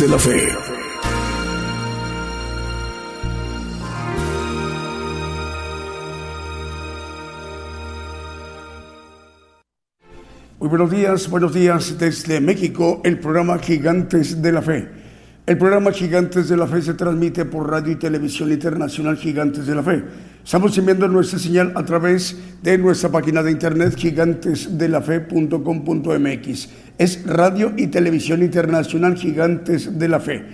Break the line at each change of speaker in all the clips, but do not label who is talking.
De la Fe.
Muy buenos días, buenos días desde México, el programa Gigantes de la Fe. El programa Gigantes de la Fe se transmite por Radio y Televisión Internacional Gigantes de la Fe Estamos enviando nuestra señal a través de nuestra página de internet gigantesdelafe.com.mx. Es Radio y Televisión Internacional Gigantes de la Fe.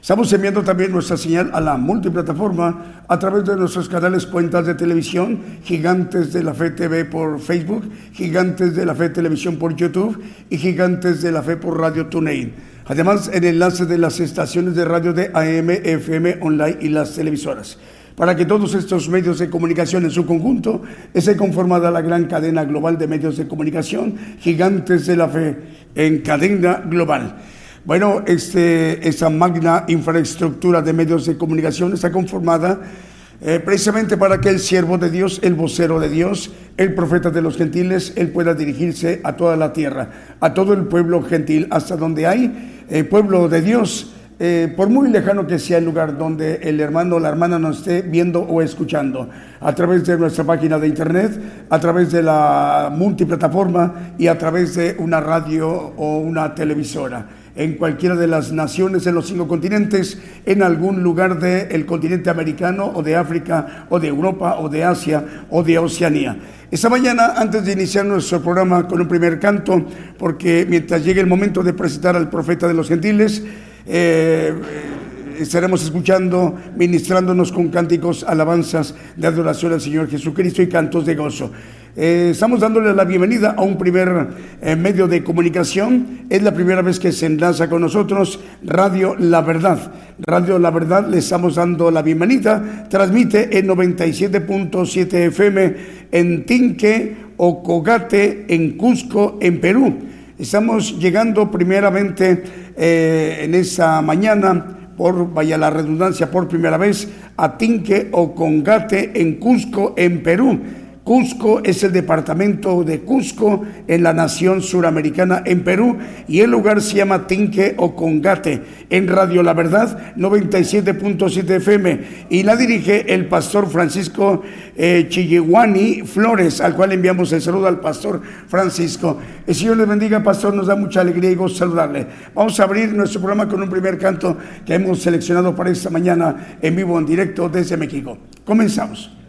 Estamos enviando también nuestra señal a la multiplataforma a través de nuestros canales cuentas de televisión, Gigantes de la Fe TV por Facebook, Gigantes de la Fe Televisión por YouTube y Gigantes de la Fe por Radio TuneIn. Además, el enlace de las estaciones de radio de AM, FM, online y las televisoras para que todos estos medios de comunicación en su conjunto esté conformada la gran cadena global de medios de comunicación, gigantes de la fe en cadena global. Bueno, este, esta magna infraestructura de medios de comunicación está conformada eh, precisamente para que el siervo de Dios, el vocero de Dios, el profeta de los gentiles, él pueda dirigirse a toda la tierra, a todo el pueblo gentil, hasta donde hay eh, pueblo de Dios eh, por muy lejano que sea el lugar donde el hermano o la hermana nos esté viendo o escuchando, a través de nuestra página de internet, a través de la multiplataforma y a través de una radio o una televisora en cualquiera de las naciones en los cinco continentes, en algún lugar del continente americano o de África o de Europa o de Asia o de Oceanía. Esta mañana, antes de iniciar nuestro programa con un primer canto, porque mientras llegue el momento de presentar al profeta de los gentiles, eh, estaremos escuchando, ministrándonos con cánticos, alabanzas de adoración al Señor Jesucristo y cantos de gozo. Eh, estamos dándole la bienvenida a un primer eh, medio de comunicación. Es la primera vez que se enlaza con nosotros Radio La Verdad. Radio La Verdad le estamos dando la bienvenida. Transmite en 97.7 FM en Tinque, Ocogate, en Cusco, en Perú. Estamos llegando primeramente eh, en esa mañana por, vaya la redundancia, por primera vez a Tinque o Congate en Cusco, en Perú. Cusco es el departamento de Cusco en la nación suramericana en Perú y el lugar se llama Tinque o Congate en Radio La Verdad 97.7 FM y la dirige el pastor Francisco eh, Flores al cual enviamos el saludo al pastor Francisco. El Señor le bendiga pastor, nos da mucha alegría y gozo saludarle. Vamos a abrir nuestro programa con un primer canto que hemos seleccionado para esta mañana en vivo en directo desde México. Comenzamos.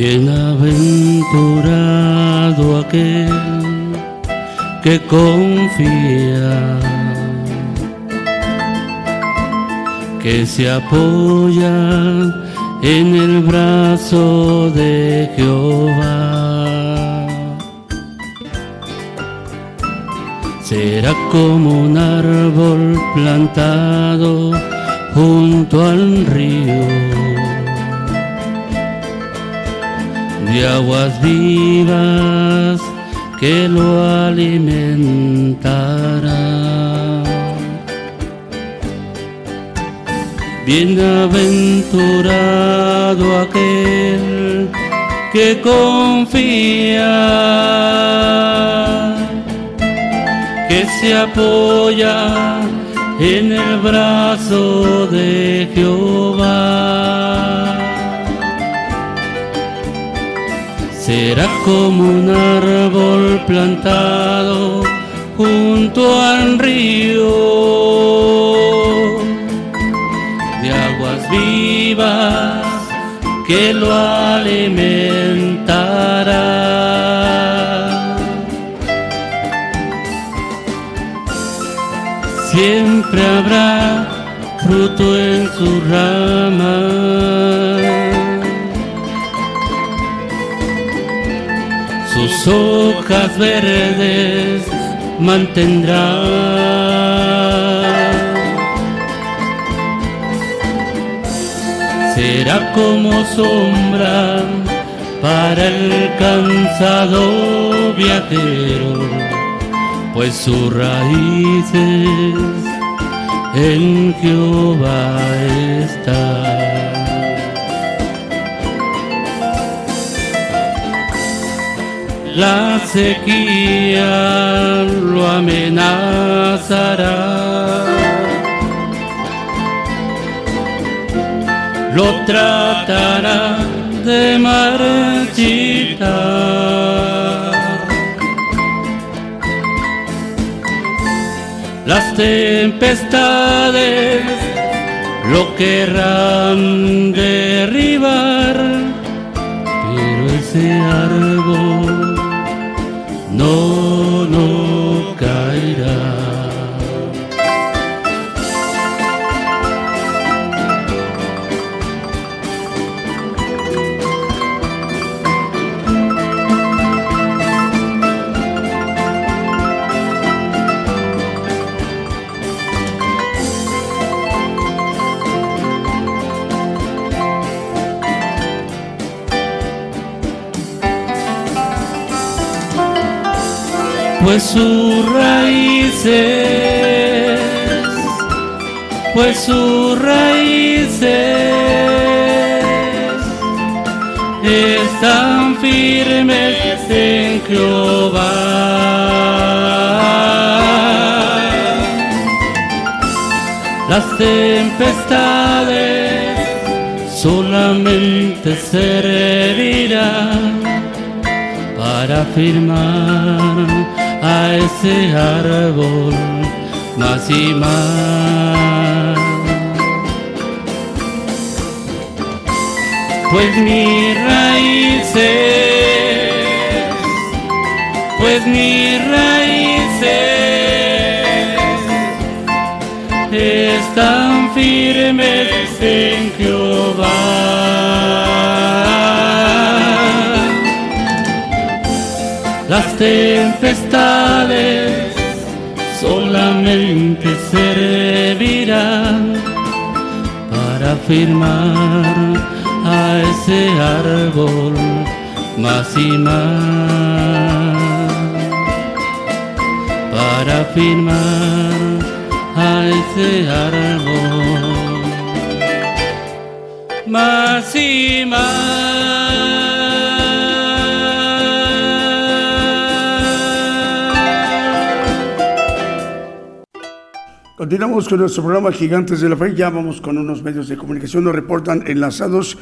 Bienaventurado aquel que confía, que se apoya en el brazo de Jehová. Será como un árbol plantado junto al río de aguas vivas que lo alimentará. Bienaventurado aquel que confía, que se apoya en el brazo de Jehová. Será como un árbol plantado junto al río de aguas vivas que lo alimentará. Siempre habrá fruto en su rama. Hojas verdes mantendrá. será como sombra para el cansado viajero, pues sus raíces en Jehová están. La sequía lo amenazará lo tratará de marchitar. Las tempestades lo querrán derribar, pero ese árbol no pues sus raíces, pues sus raíces están firmes en Jehová. Las tempestades solamente servirán para firmar a ese árbol más y más. Pues mis raíces, pues mis raíces están firmes en Jehová. Las tempestades solamente servirán para firmar a ese árbol más y más, para firmar a ese árbol más y más.
Continuamos con nuestro programa Gigantes de la Fe. Ya vamos con unos medios de comunicación. Nos reportan enlazados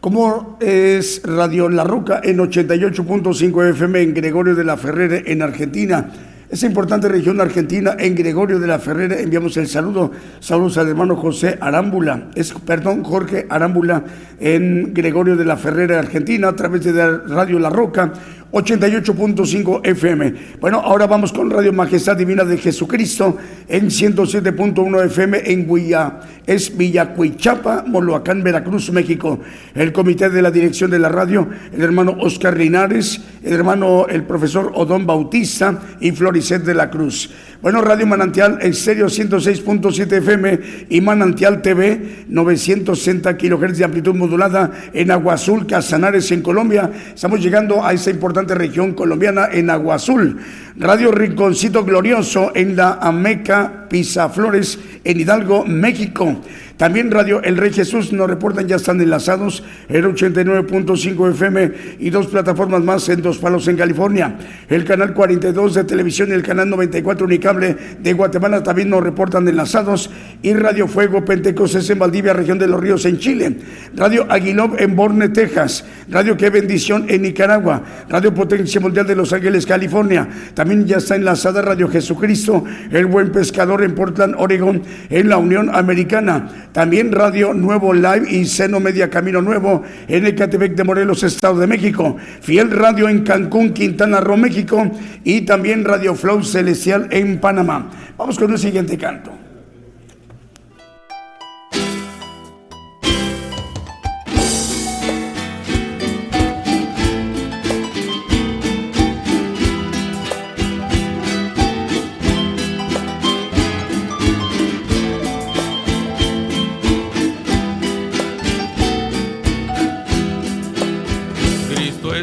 como es Radio La Roca en 88.5 FM en Gregorio de la Ferrere en Argentina. Esa importante región argentina en Gregorio de la Ferrera enviamos el saludo. Saludos al hermano José Arámbula, es, perdón, Jorge Arámbula en Gregorio de la Ferrera, Argentina, a través de Radio La Roca 88.5 FM. Bueno, ahora vamos con Radio Majestad Divina de Jesucristo en 107.1 FM en Huilla. Es Villacuichapa, Moloacán, Veracruz, México. El comité de la dirección de la radio, el hermano Oscar Linares el hermano, el profesor Odón Bautista y Floricet de la Cruz. Bueno, Radio Manantial serio 106.7 FM y Manantial TV 960 kilohertz de amplitud modulada en Agua Azul, Casanares en Colombia. Estamos llegando a esa importante región colombiana en Agua Azul. Radio Rinconcito Glorioso en la Ameca Flores en Hidalgo, México. También Radio El Rey Jesús nos reportan ya están enlazados el 89.5 FM y dos plataformas más en Dos Palos en California. El canal 42 de televisión y el canal 94 Unicable de Guatemala también nos reportan enlazados y Radio Fuego Pentecostés en Valdivia, región de los Ríos en Chile. Radio Aguilob en Borne, Texas. Radio Qué Bendición en Nicaragua. Radio Potencia Mundial de Los Ángeles, California. También ya está enlazada Radio Jesucristo, el Buen Pescador en Portland, Oregon, en la Unión Americana. También Radio Nuevo Live y Seno Media Camino Nuevo en Ecatepec de Morelos, Estado de México. Fiel Radio en Cancún, Quintana Roo, México. Y también Radio Flow Celestial en Panamá. Vamos con el siguiente canto.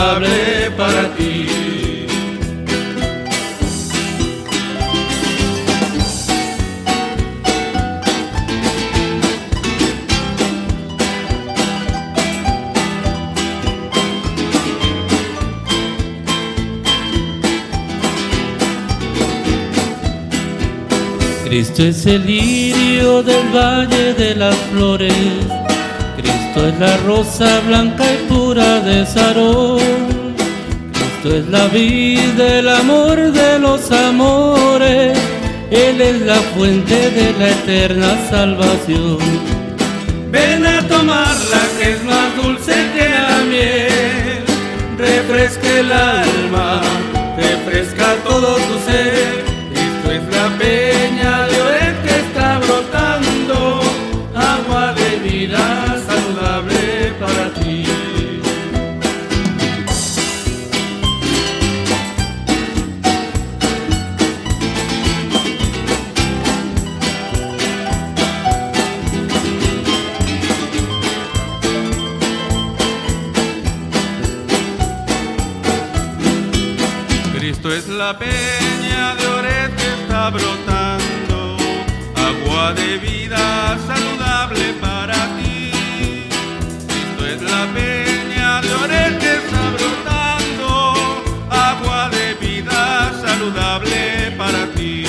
saludable para ti.
Cristo es el lirio del valle de las flores, Cristo es la rosa blanca y pura de Sarón, Cristo es la vida, el amor de los amores, Él es la fuente de la eterna salvación.
Ven a tomarla que es más dulce que la miel, refresca el alma, refresca todo tu de vida saludable para ti. Esto es la peña de Orel que brotando, agua de vida saludable para ti.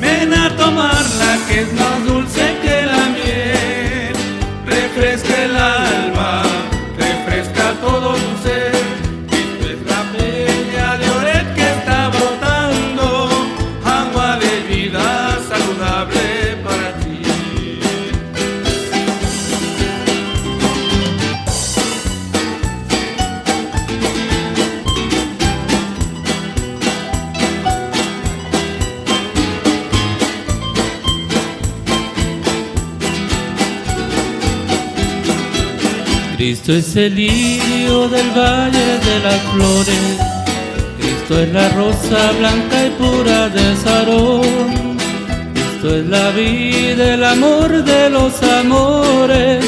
Ven a tomarla que es más
Cristo es el lirio del valle de las flores, Cristo es la rosa blanca y pura de Sarón, Cristo es la vida, el amor de los amores,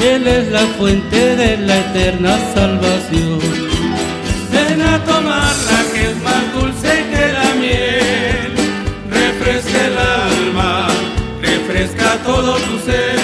Él es la fuente de la eterna salvación.
Ven a tomarla que es más dulce que la miel, refresca el alma, refresca todo tu ser.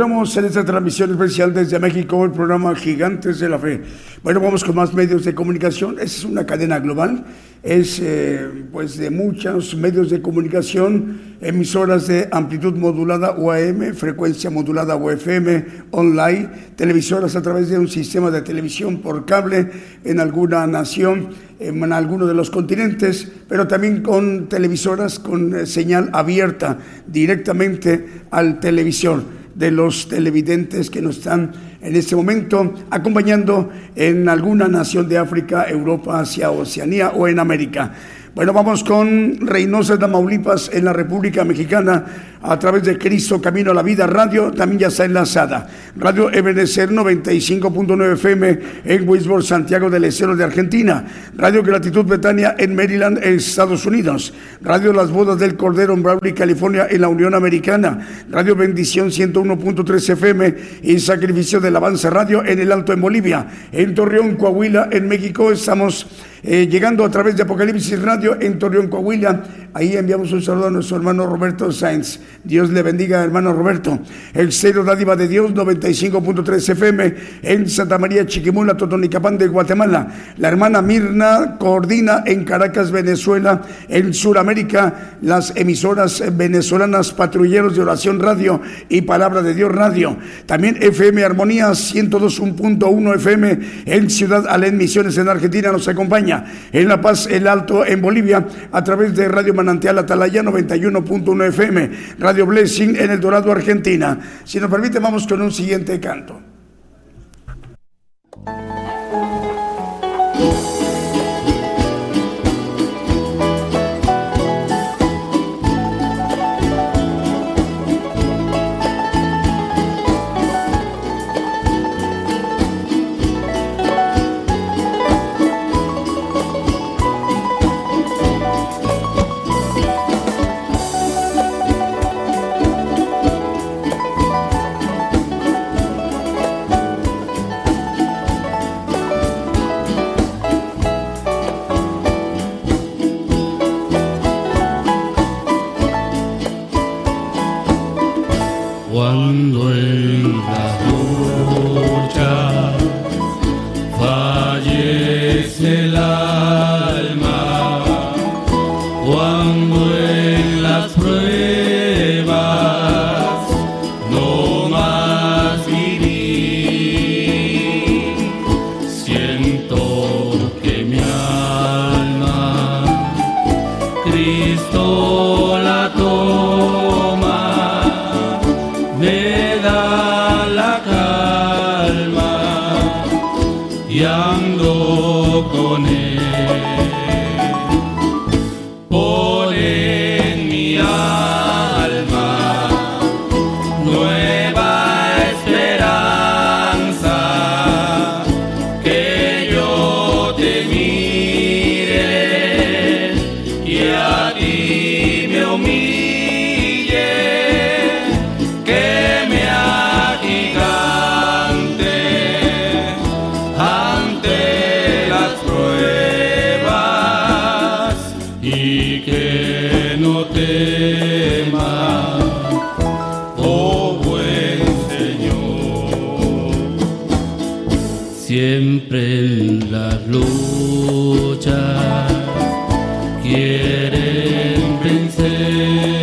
Continuamos en esta transmisión especial desde México, el programa Gigantes de la Fe. Bueno, vamos con más medios de comunicación. Es una cadena global, es eh, pues de muchos medios de comunicación, emisoras de amplitud modulada UAM, frecuencia modulada UFM, online, televisoras a través de un sistema de televisión por cable en alguna nación, en alguno de los continentes, pero también con televisoras con eh, señal abierta directamente al televisor de los televidentes que nos están en este momento acompañando en alguna nación de África, Europa, Asia, Oceanía o en América. Bueno, vamos con Reynosa de Tamaulipas en la República Mexicana a través de Cristo Camino a la Vida Radio, también ya está enlazada. Radio Ebenecer 95.9 FM en Wisborne, Santiago del Estero de Argentina. Radio Gratitud Betania en Maryland, Estados Unidos. Radio Las Bodas del Cordero en Bradley, California, en la Unión Americana. Radio Bendición 101.3 FM y Sacrificio del Avance Radio en el Alto en Bolivia. En Torreón, Coahuila, en México, estamos eh, llegando a través de Apocalipsis Radio en Torreón, Coahuila. Ahí enviamos un saludo a nuestro hermano Roberto Sainz. Dios le bendiga, hermano Roberto. El Cero Dádiva de Dios, 95.3 FM en Santa María Chiquimula, Totonicapán de Guatemala. La hermana Mirna coordina en Caracas, Venezuela, en Sudamérica, las emisoras venezolanas Patrulleros de Oración Radio y Palabra de Dios Radio. También FM Armonía 102.1 FM en Ciudad Alén Misiones en Argentina nos acompaña en La Paz, El Alto, en Bolivia, a través de Radio Manantial Atalaya 91.1 FM, Radio Blessing en El Dorado, Argentina. Si nos permite, vamos con un siguiente canto.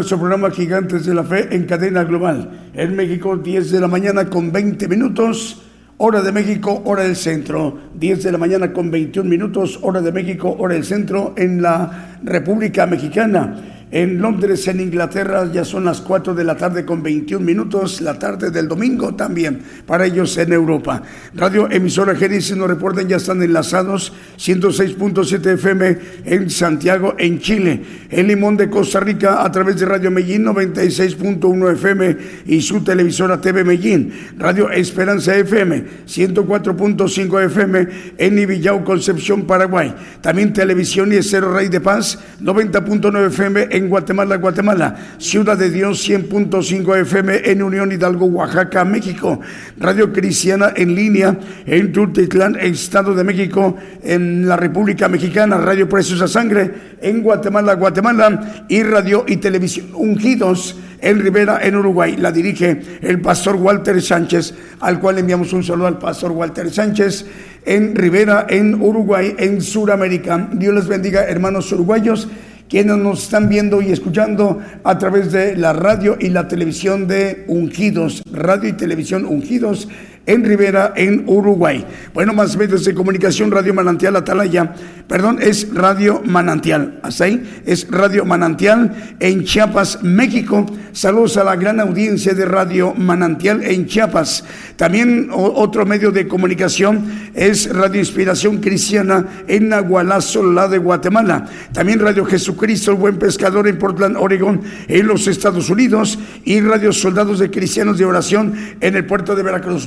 nuestro programa Gigantes de la Fe en cadena global. En México, 10 de la mañana con 20 minutos. Hora de México, hora del centro. 10 de la mañana con 21 minutos, hora de México, hora del centro en la República Mexicana. En Londres, en Inglaterra, ya son las 4 de la tarde con 21 minutos, la tarde del domingo también, para ellos en Europa. Radio Emisora Génesis nos reportan, ya están enlazados, 106.7 FM en Santiago, en Chile. En Limón de Costa Rica, a través de Radio Medellín, 96.1 FM y su televisora TV Medellín. Radio Esperanza FM, 104.5 FM en Ibillau, Concepción, Paraguay. También Televisión y Cero Rey de Paz, 90.9 FM en Guatemala, Guatemala. Ciudad de Dios, 100.5 FM en Unión Hidalgo, Oaxaca, México. Radio Cristiana en línea en Tultitlán, Estado de México, en la República Mexicana. Radio Preciosa Sangre en Guatemala, Guatemala. Y Radio y Televisión Ungidos en Rivera, en Uruguay. La dirige el pastor Walter Sánchez, al cual enviamos un saludo al pastor Walter Sánchez en Rivera, en Uruguay, en Sudamérica. Dios les bendiga, hermanos uruguayos quienes nos están viendo y escuchando a través de la radio y la televisión de Ungidos, radio y televisión Ungidos en Rivera, en Uruguay. Bueno, más medios de comunicación, Radio Manantial Atalaya, perdón, es Radio Manantial, hasta es Radio Manantial en Chiapas, México. Saludos a la gran audiencia de Radio Manantial en Chiapas. También otro medio de comunicación es Radio Inspiración Cristiana en Nahualazo, la de Guatemala. También Radio Jesucristo, el Buen Pescador en Portland, Oregón, en los Estados Unidos. Y Radio Soldados de Cristianos de Oración en el puerto de Veracruz.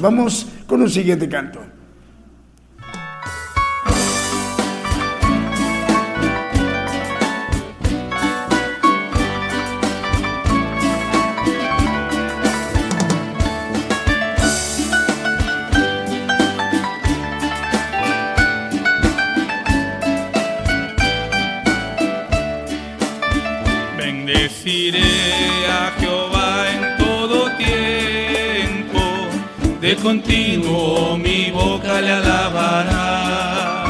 Con un siguiente canto.
Bendeciré continuo mi boca le alabará.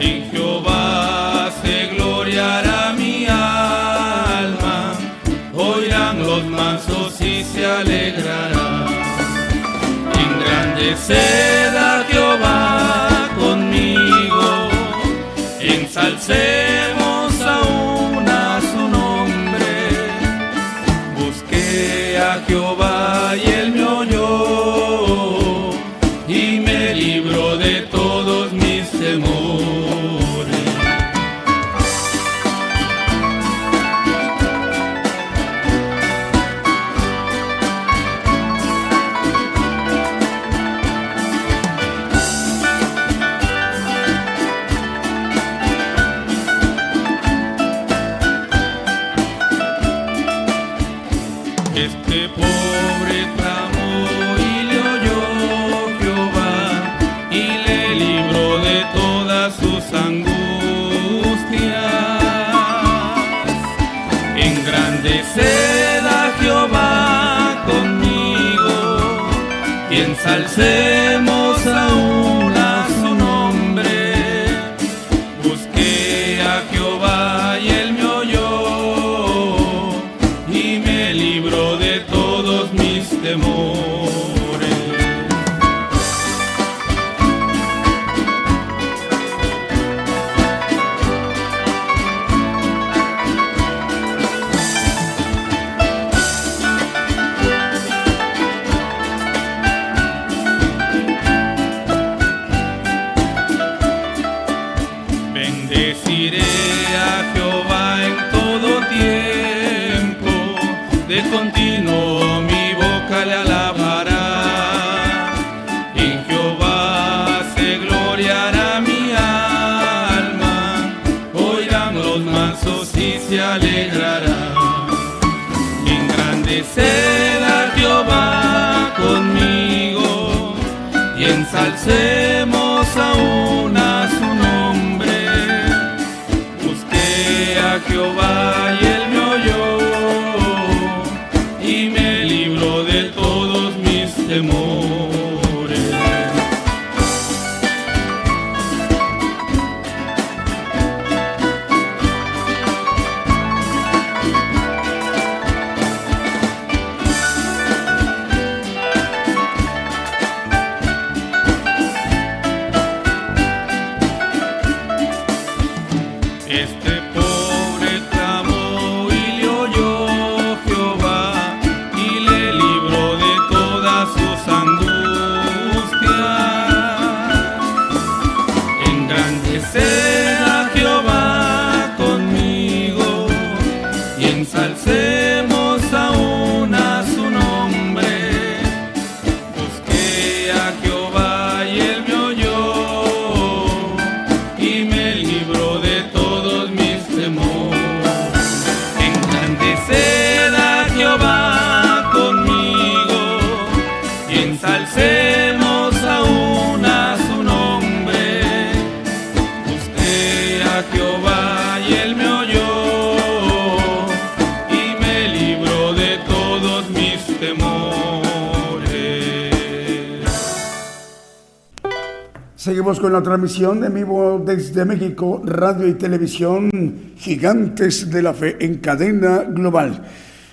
En Jehová se gloriará mi alma, oirán los mansos y se alegrarán. Engrandeced a Jehová conmigo, ensalcemos
transmisión en vivo desde México, radio y televisión Gigantes de la Fe en cadena global.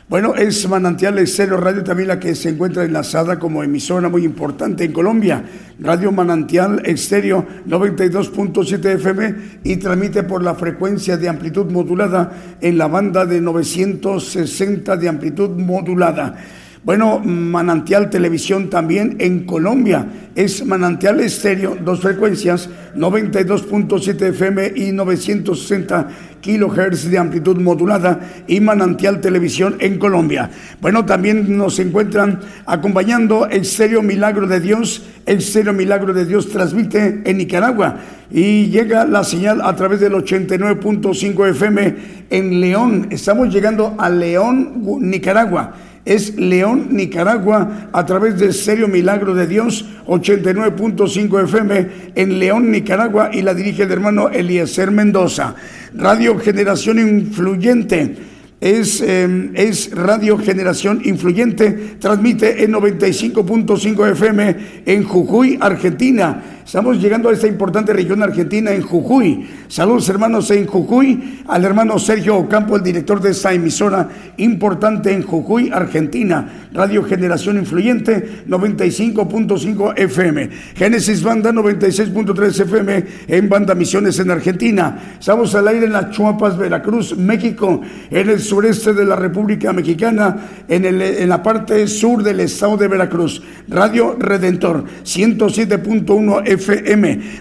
Bueno, es Manantial Estéreo Radio también la que se encuentra enlazada como emisora muy importante en Colombia. Radio Manantial Estéreo 92.7 FM y transmite por la frecuencia de amplitud modulada en la banda de 960 de amplitud modulada. Bueno, Manantial Televisión también en Colombia. Es Manantial Estéreo, dos frecuencias, 92.7 FM y 960 kilohertz de amplitud modulada y Manantial Televisión en Colombia. Bueno, también nos encuentran acompañando Estéreo Milagro de Dios. Estéreo Milagro de Dios transmite en Nicaragua y llega la señal a través del 89.5 FM en León. Estamos llegando a León, Nicaragua es León, Nicaragua, a través de Serio Milagro de Dios, 89.5 FM en León, Nicaragua, y la dirige el hermano Eliezer Mendoza. Radio Generación Influyente. Es, eh, es Radio Generación Influyente, transmite en 95.5 FM en Jujuy, Argentina. Estamos llegando a esta importante región argentina en Jujuy. Saludos hermanos en Jujuy, al hermano Sergio Ocampo, el director de esta emisora importante en Jujuy, Argentina. Radio Generación Influyente, 95.5 FM. Génesis Banda, 96.3 FM en Banda Misiones en Argentina. Estamos al aire en las Chuapas, Veracruz, México, en el sureste de la República Mexicana, en, en la parte sur del estado de Veracruz. Radio Redentor, 107.1 FM.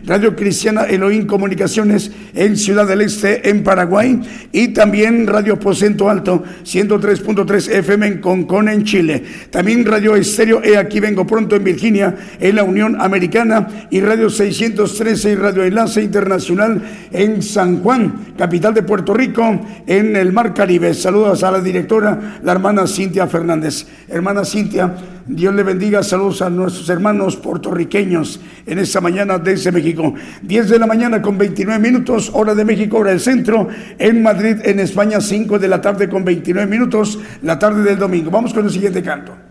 Radio Cristiana Elohim Comunicaciones en Ciudad del Este, en Paraguay. Y también Radio Posento Alto, 103.3 FM en Concón, en Chile. También Radio Estéreo E Aquí Vengo Pronto en Virginia, en la Unión Americana. Y Radio 613 y Radio Enlace Internacional en San Juan, capital de Puerto Rico, en el Mar Caribe. Saludos a la directora, la hermana Cintia Fernández. Hermana Cintia, Dios le bendiga. Saludos a nuestros hermanos puertorriqueños en esta mañana desde México. 10 de la mañana con 29 minutos, hora de México, hora del centro. En Madrid, en España, 5 de la tarde con 29 minutos, la tarde del domingo. Vamos con el siguiente canto.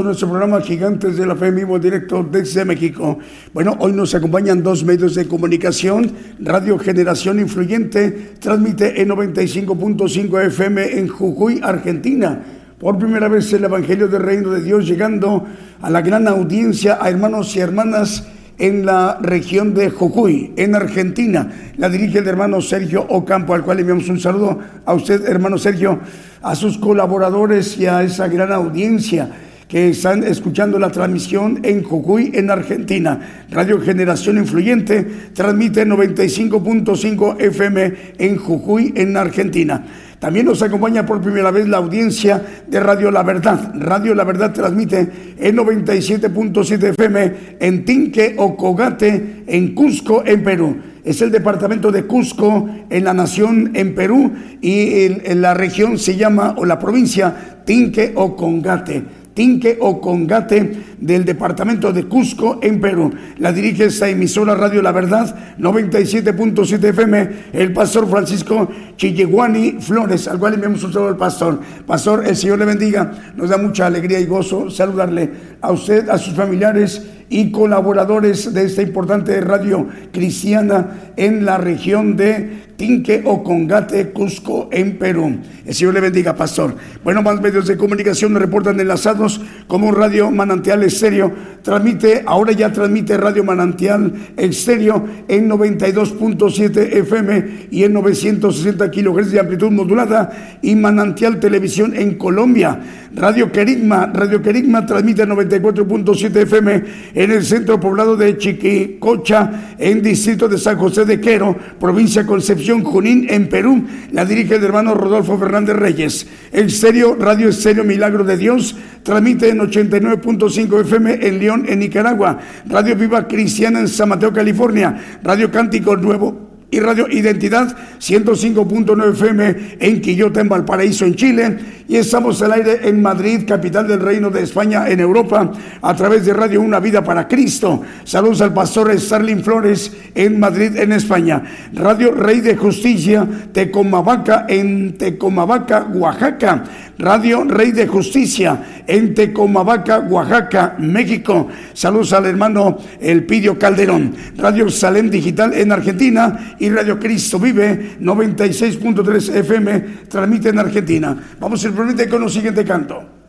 Con nuestro programa Gigantes de la Fe en vivo directo desde México. Bueno, hoy nos acompañan dos medios de comunicación. Radio Generación Influyente transmite en 95.5 FM en Jujuy, Argentina. Por primera vez el Evangelio del Reino de Dios llegando a la gran audiencia, a hermanos y hermanas en la región de Jujuy, en Argentina. La dirige el hermano Sergio Ocampo, al cual le enviamos un saludo a usted, hermano Sergio, a sus colaboradores y a esa gran audiencia que están escuchando la transmisión en Jujuy, en Argentina. Radio Generación Influyente transmite 95.5 FM en Jujuy, en Argentina. También nos acompaña por primera vez la audiencia de Radio La Verdad. Radio La Verdad transmite en 97.7 FM en Tinque o Cogate, en Cusco, en Perú. Es el departamento de Cusco en la nación en Perú y en, la región se llama, o la provincia, Tinque o Congate. Tinque o Congate del departamento de Cusco en Perú. La dirige esta emisora Radio La Verdad 97.7 FM el pastor Francisco Chilleguani Flores, al cual enviamos un saludo al pastor. Pastor, el Señor le bendiga. Nos da mucha alegría y gozo saludarle a usted, a sus familiares
y colaboradores de esta importante radio cristiana en la región de Tinque o Congate, Cusco, en Perú. El Señor le bendiga, pastor. Bueno, más medios de comunicación nos reportan enlazados como Radio Manantial Estéreo. Transmite, ahora ya transmite Radio Manantial Estéreo en 92.7 FM y en 960 kHz de amplitud modulada y Manantial Televisión en Colombia. Radio Querigma, Radio Querigma transmite 94.7 FM en el centro poblado de Chiquicocha, en distrito de San José de Quero, provincia Concepción Junín en Perú. La dirige el hermano Rodolfo Fernández Reyes. El serio Radio Estéreo Milagro de Dios transmite en 89.5 FM en León, en Nicaragua. Radio Viva Cristiana en San Mateo, California. Radio Cántico Nuevo y Radio Identidad 105.9 FM en Quillota, en Valparaíso, en Chile. Y estamos al aire en Madrid, capital del Reino de España, en Europa, a través de Radio Una Vida para Cristo. Saludos al pastor Starling Flores en Madrid, en España. Radio Rey de Justicia, Tecomavaca, en Tecomavaca, Oaxaca. Radio Rey de Justicia en Tecomavaca, Oaxaca, México. Saludos al hermano Elpidio Calderón. Radio Salem Digital en Argentina y Radio Cristo Vive 96.3 FM transmite en Argentina. Vamos simplemente con el siguiente canto.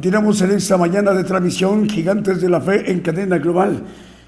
Continuamos en esta mañana de transmisión Gigantes de la Fe en cadena global.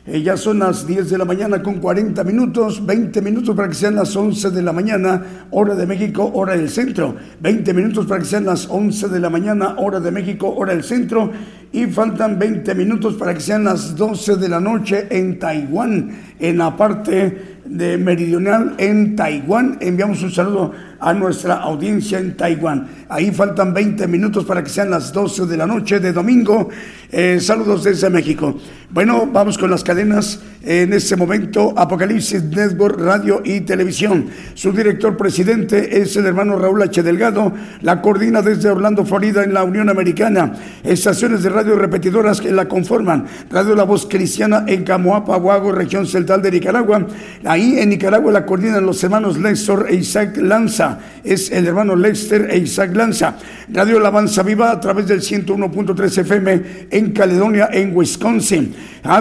Eh, ya son las 10 de la mañana con 40 minutos, 20 minutos para que sean las 11 de la mañana, hora de México, hora del centro. 20 minutos para que sean las 11 de la mañana, hora de México, hora del centro. Y faltan 20 minutos para que sean las 12 de la noche en Taiwán, en la parte de meridional en Taiwán. Enviamos un saludo a nuestra audiencia en Taiwán. Ahí faltan 20 minutos para que sean las 12 de la noche de domingo. Eh, saludos desde México. Bueno, vamos con las cadenas. En este momento, Apocalipsis Network Radio y Televisión. Su director presidente es el hermano Raúl H. Delgado. La coordina desde Orlando, Florida, en la Unión Americana. Estaciones de radio repetidoras que la conforman. Radio La Voz Cristiana en Camoapa, Huago, región central de Nicaragua. Ahí en Nicaragua la coordinan los hermanos Lexor e Isaac Lanza es el hermano Lester e Isaac Lanza. Radio Alabanza Viva a través del 101.3 FM en Caledonia, en Wisconsin.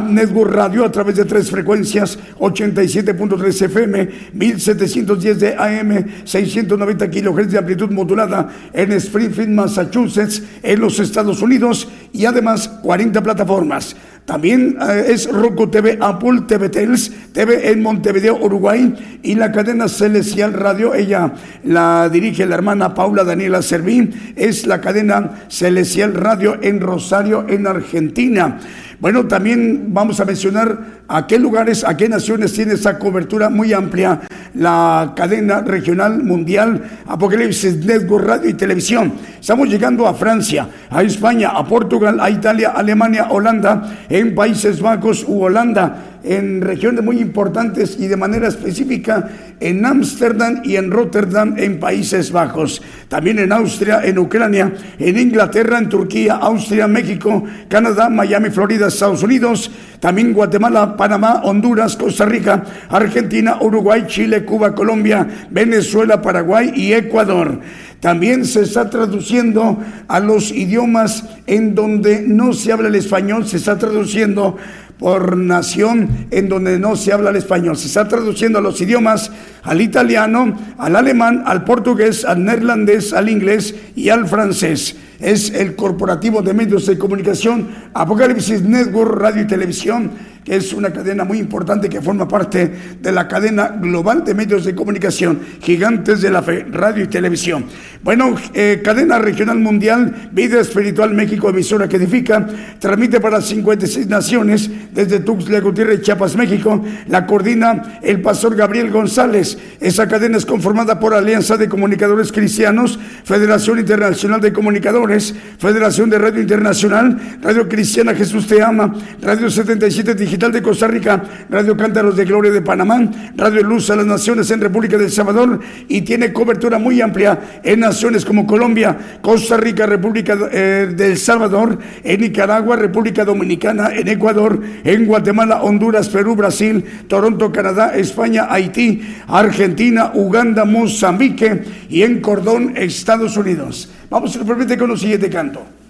Network Radio a través de tres frecuencias, 87.3 FM, 1710 de AM, 690 kHz de amplitud modulada en Springfield, Massachusetts, en los Estados Unidos y además 40 plataformas. También eh, es Roku TV, Apple TV Tels, TV en Montevideo, Uruguay y la cadena Celestial Radio. Ella la dirige la hermana Paula Daniela Servín. Es la cadena Celestial Radio en Rosario, en Argentina. Bueno, también vamos a mencionar a qué lugares, a qué naciones tiene esa cobertura muy amplia la cadena regional mundial Apocalipsis Network Radio y Televisión. Estamos llegando a Francia, a España, a Portugal, a Italia, Alemania, Holanda, en Países Bajos u Holanda en regiones muy importantes y de manera específica en Ámsterdam y en Rotterdam en Países Bajos. También en Austria, en Ucrania, en Inglaterra, en Turquía, Austria, México, Canadá, Miami, Florida, Estados Unidos. También Guatemala, Panamá, Honduras, Costa Rica, Argentina, Uruguay, Chile, Cuba, Colombia, Venezuela, Paraguay y Ecuador. También se está traduciendo a los idiomas en donde no se habla el español, se está traduciendo por nación en donde no se habla el español. Se está traduciendo a los idiomas, al italiano, al alemán, al portugués, al neerlandés, al inglés y al francés. Es el corporativo de medios de comunicación Apocalipsis Network Radio y Televisión que es una cadena muy importante que forma parte de la cadena global de medios de comunicación, gigantes de la fe, radio y televisión. Bueno, eh, cadena regional mundial, Vida Espiritual México, emisora que edifica, transmite para 56 naciones desde Tuxtla Gutiérrez, Chiapas, México. La coordina el pastor Gabriel González. Esa cadena es conformada por Alianza de Comunicadores Cristianos, Federación Internacional de Comunicadores, Federación de Radio Internacional, Radio Cristiana Jesús Te Ama, Radio 77 Digital de Costa Rica, Radio Cántaros de Gloria de Panamá, Radio Luz a las Naciones en República del Salvador y tiene cobertura muy amplia en naciones como Colombia, Costa Rica, República eh, del Salvador, en Nicaragua, República Dominicana, en Ecuador, en Guatemala, Honduras, Perú, Brasil, Toronto, Canadá, España, Haití, Argentina, Uganda, Mozambique y en Cordón, Estados Unidos. Vamos a permite con el siguiente canto.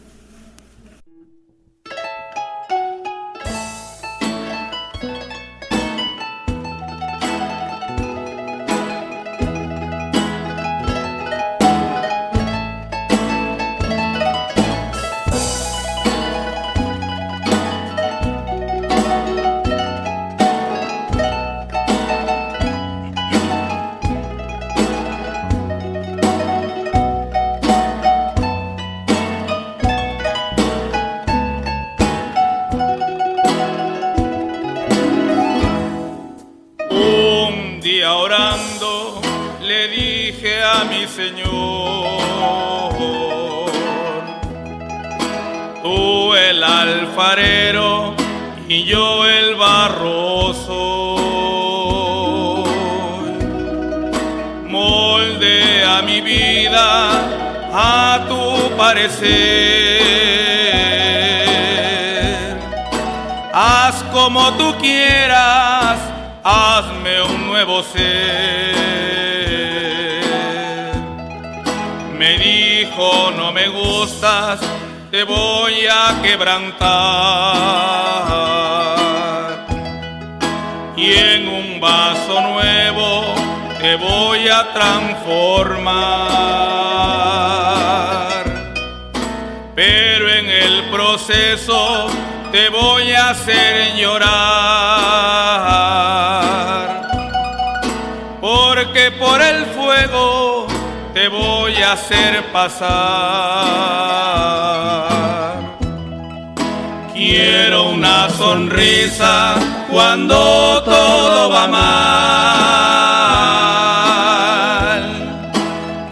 Y yo el barro Moldea mi vida a tu parecer. Haz como tú quieras, hazme un nuevo ser. Me dijo, no me gustas te voy a quebrantar vaso nuevo te voy a transformar. Pero en el proceso te voy a hacer llorar. Porque por el fuego te voy a hacer pasar. Quiero una sonrisa cuando todo va mal.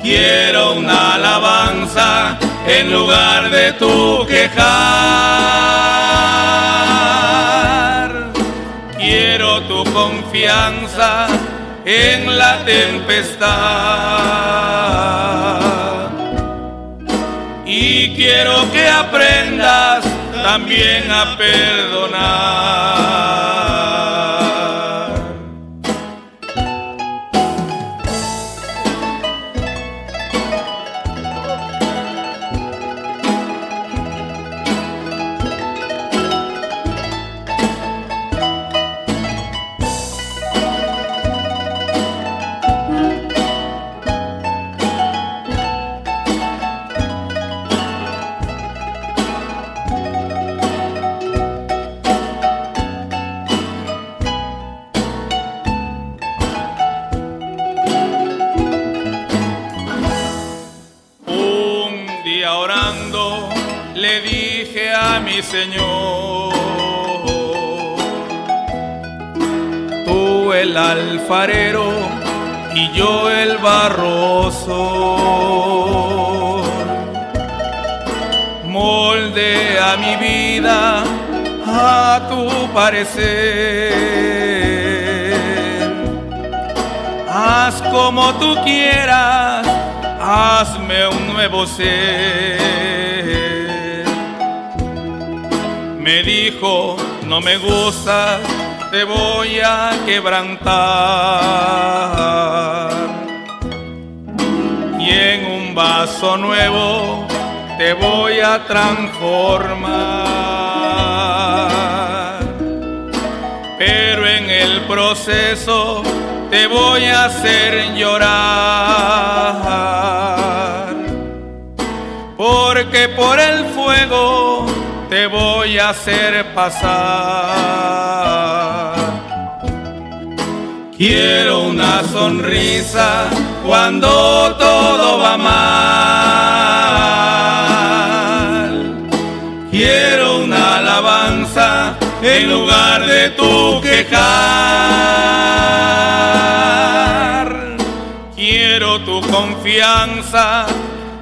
Quiero una alabanza en lugar de tu quejar. Quiero tu confianza en la tempestad. Y quiero que aprendas también a perdonar. Señor, tú el alfarero y yo el barroso. Molde a mi vida a tu parecer. Haz como tú quieras, hazme un nuevo ser. Me dijo, no me gusta, te voy a quebrantar. Y en un vaso nuevo te voy a transformar. Pero en el proceso te voy a hacer llorar. Porque por el fuego te voy a hacer pasar. Quiero una sonrisa cuando todo va mal. Quiero una alabanza en lugar de tu quejar. Quiero tu confianza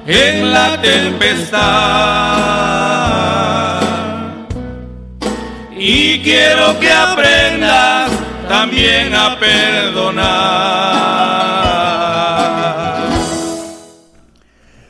en la tempestad. Y quiero que aprendas también a perdonar.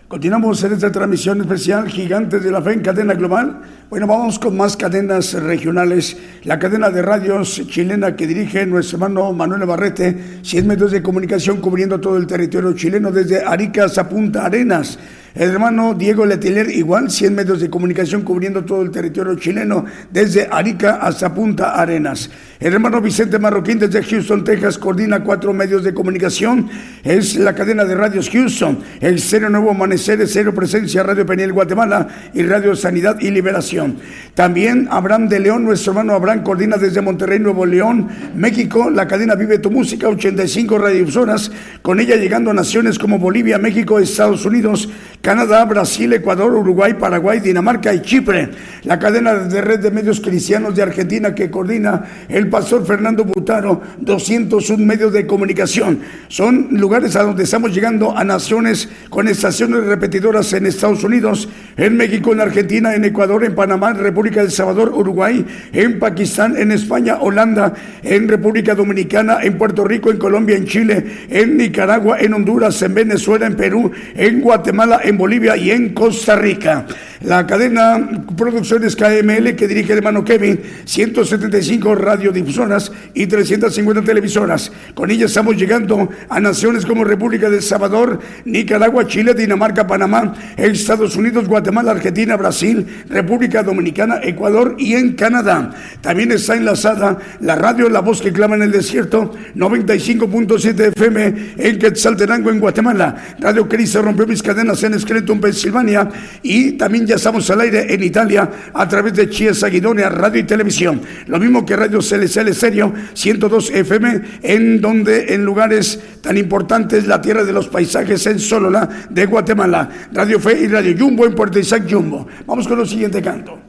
Continuamos en esta transmisión especial Gigantes de la Fe en cadena global. Bueno, vamos con más cadenas regionales. La cadena de radios chilena que dirige nuestro hermano Manuel Barrete, 100 medios de comunicación cubriendo todo el territorio chileno desde Arica hasta Punta Arenas. El hermano Diego Letelier, igual 100 medios de comunicación cubriendo todo el territorio chileno, desde Arica hasta Punta Arenas. El hermano Vicente Marroquín, desde Houston, Texas, coordina cuatro medios de comunicación. Es la cadena de radios Houston, el Cero Nuevo Amanecer, Cero Presencia, Radio Peniel Guatemala y Radio Sanidad y Liberación. También Abraham de León, nuestro hermano Abraham, coordina desde Monterrey, Nuevo León, México, la cadena Vive tu Música, 85 radiodifusoras, con ella llegando a naciones como Bolivia, México, Estados Unidos, Canadá, Brasil, Ecuador, Uruguay, Paraguay, Dinamarca y Chipre. La cadena de red de medios cristianos de Argentina que coordina el pastor Fernando Butaro, 201 medios de comunicación. Son lugares a donde estamos llegando a naciones con estaciones repetidoras en Estados Unidos, en México, en Argentina, en Ecuador, en Panamá, República del Salvador, Uruguay, en Pakistán, en España, Holanda, en República Dominicana, en Puerto Rico, en Colombia, en Chile, en Nicaragua, en Honduras, en Venezuela, en Perú, en Guatemala, en Bolivia y en Costa Rica. La cadena Producciones KML que dirige el hermano Kevin, 175 radiodifusoras y 350 televisoras. Con ella estamos llegando a naciones como República del Salvador, Nicaragua, Chile, Dinamarca, Panamá, Estados Unidos, Guatemala, Argentina, Brasil, República Dominicana, Ecuador y en Canadá. También está enlazada la radio La Voz que clama en el desierto, 95.7 FM en Quetzaltenango, en Guatemala. Radio Cristo rompió mis cadenas en Scranton, Pensilvania y también ya estamos al aire en Italia a través de Chiesa Guidonia Radio y Televisión. Lo mismo que Radio CLCL Serio 102 FM, en donde en lugares tan importantes, la tierra de los paisajes en Solola de Guatemala. Radio Fe y Radio Jumbo en Puerto Isaac Jumbo. Vamos con el siguiente canto.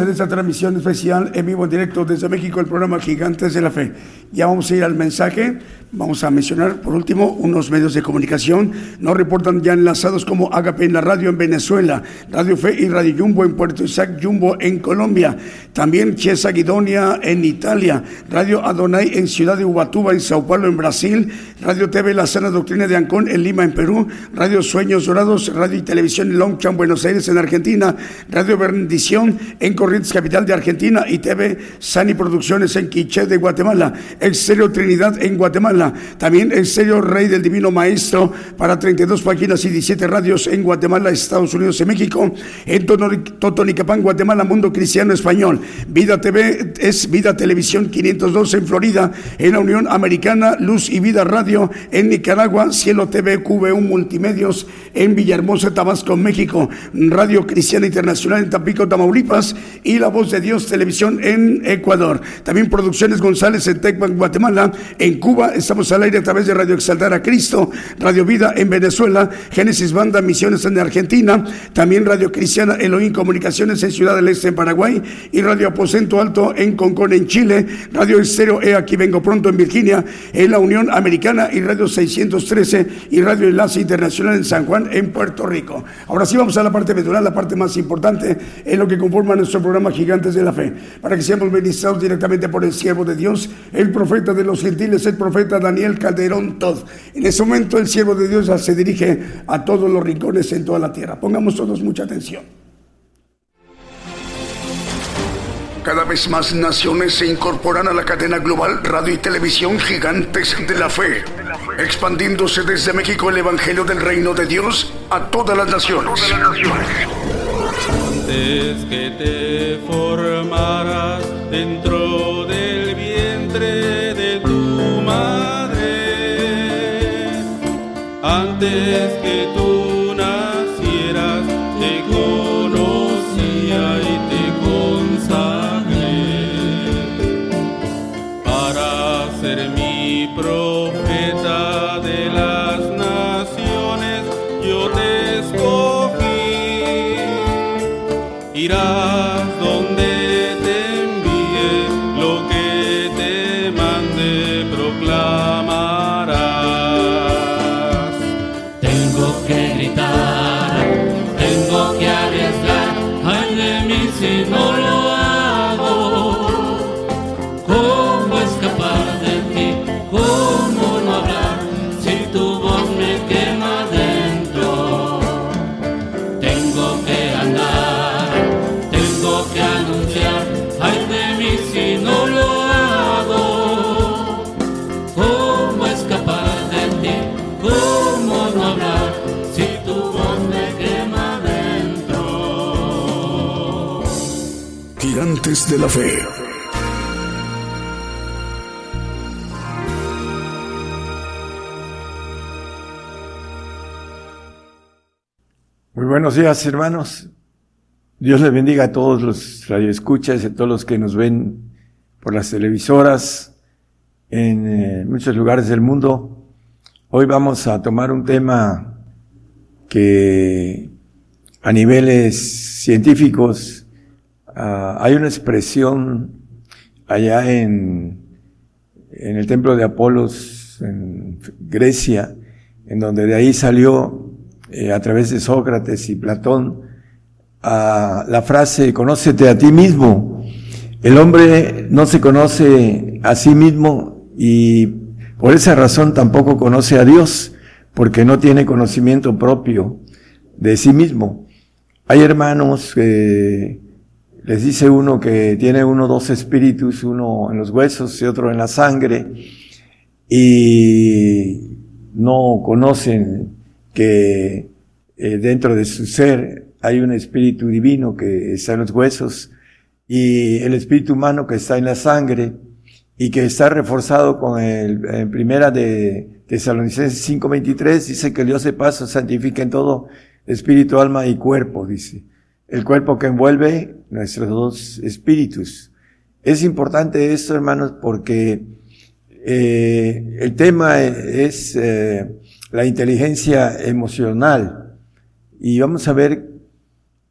En esta transmisión especial en vivo en directo desde México, el programa Gigantes de la Fe. Ya vamos a ir al mensaje. Vamos a mencionar por último unos medios de comunicación. Nos reportan ya enlazados como Agape en la radio en Venezuela, Radio Fe y Radio Jumbo en Puerto Isaac, Jumbo en Colombia. También Chiesa Guidonia en Italia, Radio Adonai en Ciudad de Ubatuba en Sao Paulo en Brasil, Radio TV La Sana Doctrina de Ancón en Lima en Perú, Radio Sueños Dorados, Radio y Televisión en Longchamp, Buenos Aires en Argentina, Radio Bendición en Corrientes Capital de Argentina y TV Sani Producciones en Quiché de Guatemala, Exterior Trinidad en Guatemala. También el sello Rey del Divino Maestro para 32 páginas y 17 radios en Guatemala, Estados Unidos y México. En Totonicapán, Guatemala, Mundo Cristiano Español. Vida TV es Vida Televisión 502 en Florida. En la Unión Americana, Luz y Vida Radio. En Nicaragua, Cielo TV QV1 Multimedios. En Villahermosa, Tabasco, México. Radio Cristiana Internacional en Tampico, Tamaulipas. Y La Voz de Dios Televisión en Ecuador. También Producciones González en Tecpan, Guatemala. En Cuba, Estamos al aire a través de Radio Exaltar a Cristo, Radio Vida en Venezuela, Génesis Banda Misiones en Argentina, también Radio Cristiana Elohim Comunicaciones en Ciudad del Este en Paraguay y Radio Aposento Alto en Concón en Chile, Radio Estéreo E aquí vengo pronto en Virginia, en la Unión Americana y Radio 613 y Radio Enlace Internacional en San Juan en Puerto Rico. Ahora sí vamos a la parte medular, la parte más importante en lo que conforma nuestro programa Gigantes de la Fe, para que seamos ministrados directamente por el siervo de Dios, el profeta de los gentiles, el profeta Daniel Calderón Todd. En ese momento el siervo de Dios se dirige a todos los rincones en toda la tierra. Pongamos todos mucha atención.
Cada vez más naciones se incorporan a la cadena global radio y televisión gigantes de la fe, expandiéndose desde México el Evangelio del Reino de Dios a todas las naciones.
Antes que te formaras dentro antes que tú nacieras, te conocía y te consagré para ser mi profeta de las naciones. Yo te escogí, irás
De
la Fe.
Muy buenos días, hermanos. Dios les bendiga a todos los radioescuchas y a todos los que nos ven por las televisoras en eh, muchos lugares del mundo. Hoy vamos a tomar un tema que a niveles científicos ah, hay una expresión allá en, en el templo de Apolos en Grecia, en donde de ahí salió eh, a través de Sócrates y Platón a la frase conócete a ti mismo. El hombre no se conoce a sí mismo y por esa razón tampoco conoce a Dios, porque no tiene conocimiento propio de sí mismo. Hay hermanos que les dice uno que tiene uno dos espíritus, uno en los huesos y otro en la sangre, y no conocen que eh, dentro de su ser hay un espíritu divino que está en los huesos y el espíritu humano que está en la sangre y que está reforzado con el en primera de Tesalonicenses 5:23 dice que Dios de paz os santifica en todo espíritu, alma y cuerpo, dice. El cuerpo que envuelve nuestros dos espíritus. Es importante esto, hermanos, porque eh, el tema es eh, la inteligencia emocional. Y vamos a ver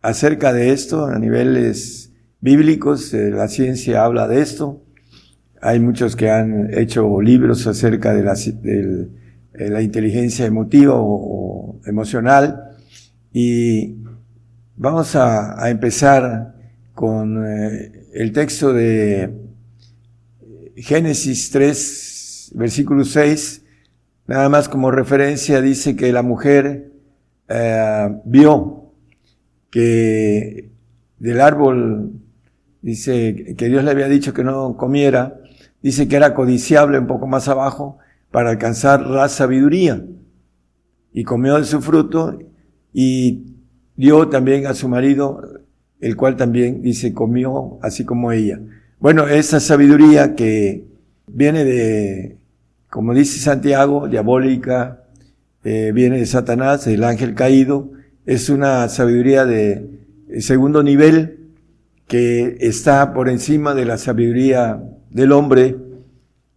acerca de esto a niveles bíblicos, eh, la ciencia habla de esto. Hay muchos que han hecho libros acerca de la, de la inteligencia emotiva o, emocional y vamos a, a empezar con eh, el texto de Génesis 3, versículo 6, nada más como referencia dice que la mujer eh, vio que del árbol, dice que Dios le había dicho que no comiera, dice que era codiciable un poco más abajo para alcanzar la sabiduría. Y comió de su fruto y dio también a su marido, el cual también dice comió así como ella. Bueno, esa sabiduría que viene de, como dice Santiago, diabólica, eh, viene de Satanás, el ángel caído, es una sabiduría de segundo nivel que está por encima de la sabiduría del hombre,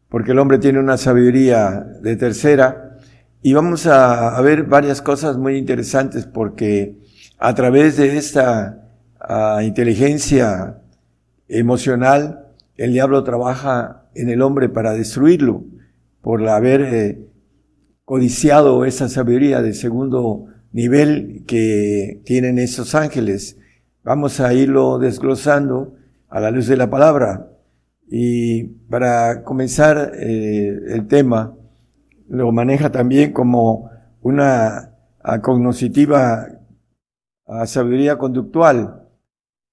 porque el hombre tiene una sabiduría de tercera. Y vamos a, a ver varias cosas muy interesantes porque a través de esta uh, inteligencia emocional, el diablo trabaja en el hombre para destruirlo, por haber eh, codiciado esa sabiduría de segundo nivel que tienen esos ángeles. Vamos a irlo desglosando a la luz de la palabra. Y para comenzar eh, el tema, lo maneja también como una cognoscitiva sabiduría conductual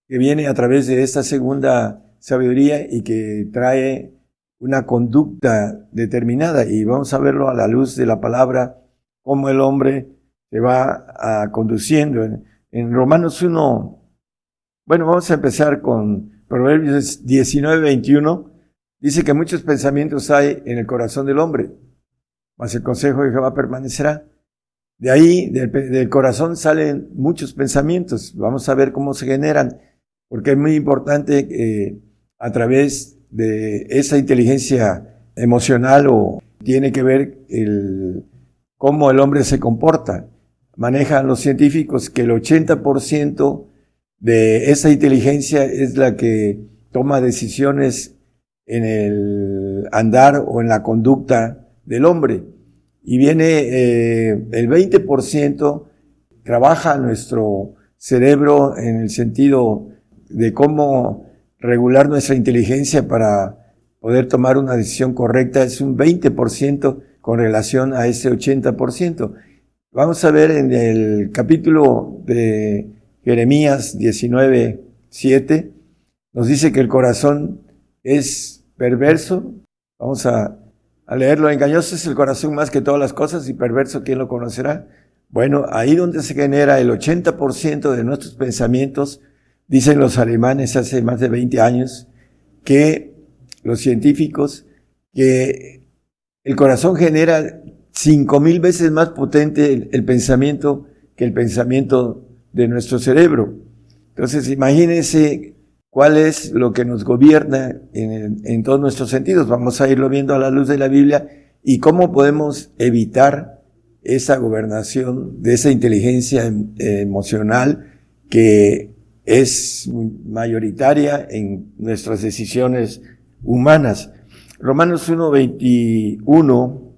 que viene a través de esta segunda sabiduría y que trae una conducta determinada. Y vamos a verlo a la luz de la palabra, cómo el hombre se va a, conduciendo. En, en, Romanos 1, bueno, vamos a empezar con Proverbios 19, 21. Dice que muchos pensamientos hay en el corazón del hombre, mas el consejo de Jehová permanecerá. De ahí, del, corazón salen muchos pensamientos. Vamos a ver cómo se generan porque es muy importante eh, a través de esa inteligencia emocional o tiene que ver el, cómo el hombre se comporta. Manejan los científicos que el 80% de esa inteligencia es la que toma decisiones en el andar o en la conducta del hombre. Y viene eh, el 20% trabaja nuestro cerebro en el sentido de cómo regular nuestra inteligencia para poder tomar una decisión correcta es un 20% con relación a ese 80%. Vamos a ver en el capítulo de Jeremías 19, 7, nos dice que el corazón es perverso. Vamos a, a leerlo. Engañoso es el corazón más que todas las cosas y perverso, ¿quién lo conocerá? Bueno, ahí donde se genera el 80% de nuestros pensamientos, Dicen los alemanes hace más de 20 años que los científicos que el corazón genera cinco mil veces más potente el, pensamiento que el pensamiento de nuestro cerebro. Entonces, imagínense cuál es lo que nos gobierna en, todos nuestros sentidos. Vamos a irlo viendo a la luz de la Biblia y cómo podemos evitar esa gobernación de esa inteligencia em, emocional que es mayoritaria en nuestras decisiones humanas. Romanos 1, 21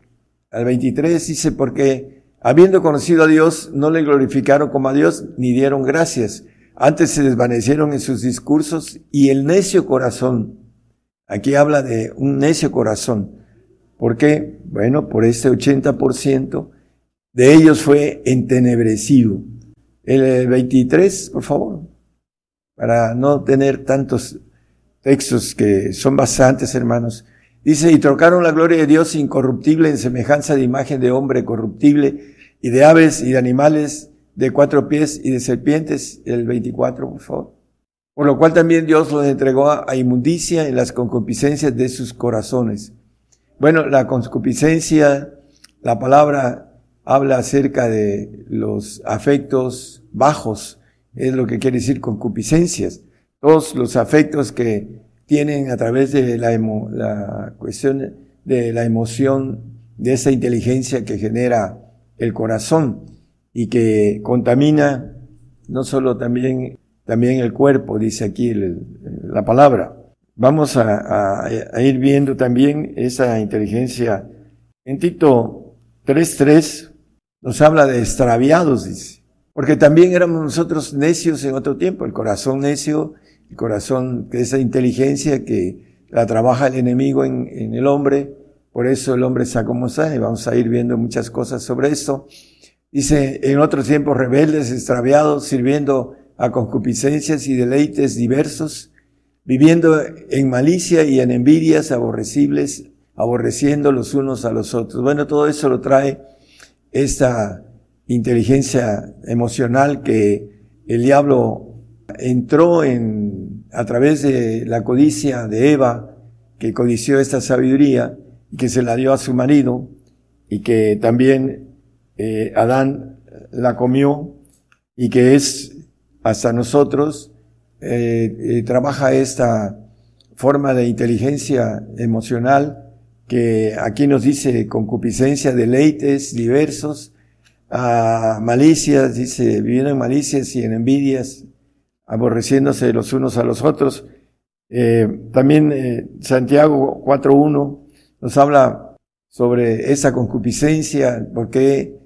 al 23 dice, porque habiendo conocido a Dios, no le glorificaron como a Dios, ni dieron gracias. Antes se desvanecieron en sus discursos y el necio corazón, aquí habla de un necio corazón. ¿Por qué? Bueno, por este 80% de ellos fue entenebrecido. El 23, por favor para no tener tantos textos que son bastantes, hermanos. Dice, y trocaron la gloria de Dios incorruptible en semejanza de imagen de hombre corruptible, y de aves y de animales de cuatro pies y de serpientes, el 24, por favor. Por lo cual también Dios los entregó a inmundicia en las concupiscencias de sus corazones. Bueno, la concupiscencia, la palabra habla acerca de los afectos bajos, es lo que quiere decir concupiscencias. Todos los afectos que tienen a través de la, la cuestión de la emoción, de esa inteligencia que genera el corazón y que contamina no solo también también el cuerpo, dice aquí la palabra. Vamos a, ir viendo también esa inteligencia. En Tito 3.3 nos habla de extraviados, dice. Porque también éramos nosotros necios en otro tiempo, el corazón necio, el corazón, que esa inteligencia que la trabaja el enemigo en, el hombre, por eso el hombre está como está, y vamos a ir viendo muchas cosas sobre esto. Dice, en otros tiempos rebeldes, extraviados, sirviendo a concupiscencias y deleites diversos, viviendo en malicia y en envidias aborrecibles, aborreciendo los unos a los otros. Bueno, todo eso lo trae esta inteligencia emocional que el diablo entró en, a través de la codicia de Eva, que codició esta sabiduría y que se la dio a su marido y que también eh, Adán la comió y que es hasta nosotros, eh, eh, trabaja esta forma de inteligencia emocional que aquí nos dice concupiscencia, deleites diversos, a malicias, dice, viviendo en malicias y en envidias, aborreciéndose los unos a los otros. También Santiago 4.1 nos habla sobre esa concupiscencia, porque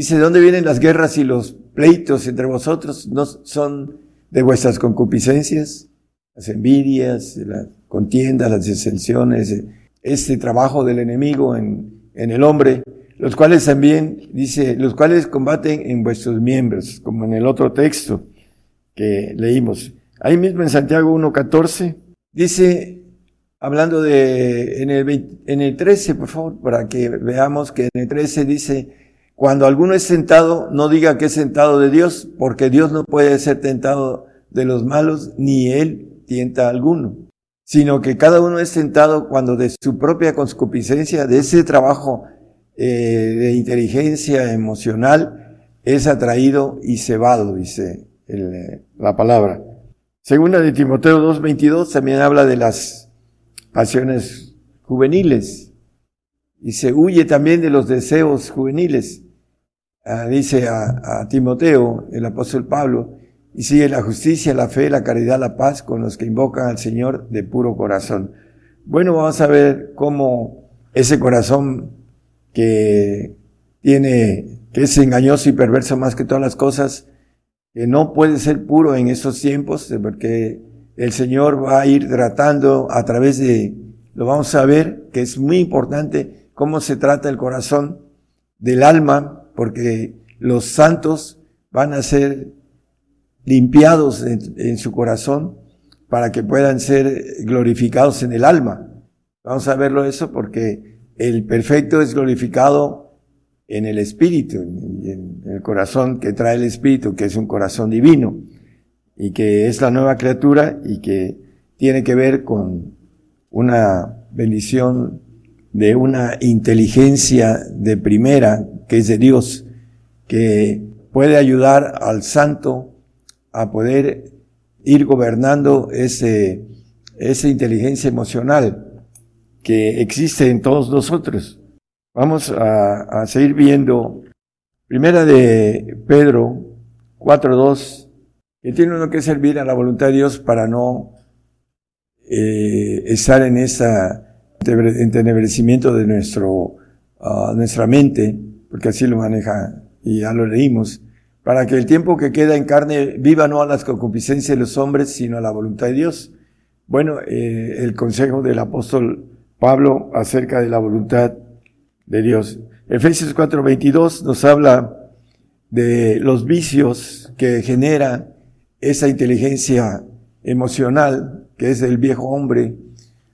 dice, ¿de dónde vienen las guerras y los pleitos entre vosotros? ¿No son de vuestras concupiscencias? Las envidias, las contiendas, las disensiones, este trabajo del enemigo en, en el hombre los cuales también, dice, los cuales combaten en vuestros miembros, como en el otro texto que leímos. Ahí mismo en Santiago 1.14, dice, hablando de, en el, en el 13, por favor, para que veamos que en el 13 dice, cuando alguno es sentado, no diga que es sentado de Dios, porque Dios no puede ser tentado de los malos, ni Él tienta a alguno, sino que cada uno es tentado cuando de su propia concupiscencia, de ese trabajo eh, de inteligencia emocional es atraído y cebado, dice eh, la palabra. Segunda de Timoteo 2.22 también habla de las pasiones juveniles y se huye también de los deseos juveniles. Ah, dice a, a Timoteo, el apóstol Pablo, y sigue la justicia, la fe, la caridad, la paz con los que invocan al Señor de puro corazón. Bueno, vamos a ver cómo ese corazón que tiene, que es engañoso y perverso más que todas las cosas, que no puede ser puro en estos tiempos, porque el Señor va a ir tratando a través de, lo vamos a ver, que es muy importante cómo se trata el corazón del alma, porque los santos van a ser limpiados en, en su corazón para que puedan ser glorificados en el alma. Vamos a verlo eso porque el perfecto es glorificado en el espíritu, en el corazón que trae el espíritu, que es un corazón divino, y que es la nueva criatura y que tiene que ver con una bendición de una inteligencia de primera, que es de Dios, que puede ayudar al santo a poder ir gobernando ese, esa inteligencia emocional que existe en todos nosotros. Vamos a, seguir viendo Primera de Pedro 4.2, que tiene uno que servir a la voluntad de Dios para no eh, estar en ese entenebrecimiento de nuestro, ah, nuestra mente, porque así lo maneja y ya lo leímos, para que el tiempo que queda en carne viva no a las concupiscencias de los hombres, sino a la voluntad de Dios. Bueno, eh, el consejo del apóstol Pablo acerca de la voluntad de Dios. Efesios 4:22 nos habla de los vicios que genera esa inteligencia emocional que es el viejo hombre,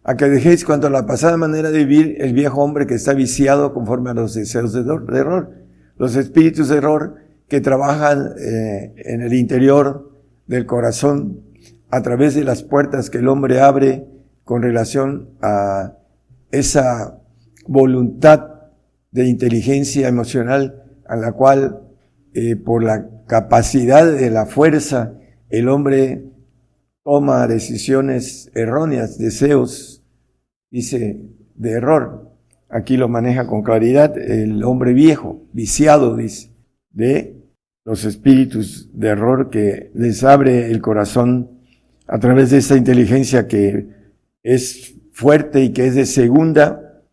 a que dejéis cuanto a la pasada manera de vivir el viejo hombre que está viciado conforme a los deseos de error, los espíritus de error que trabajan eh, en el interior del corazón a través de las puertas que el hombre abre con relación a esa voluntad de inteligencia emocional a la cual eh, por la capacidad de la fuerza el hombre toma decisiones erróneas, deseos, dice, de error. Aquí lo maneja con claridad el hombre viejo, viciado, dice, de los espíritus de error que les abre el corazón a través de esta inteligencia que es fuerte y que es de segunda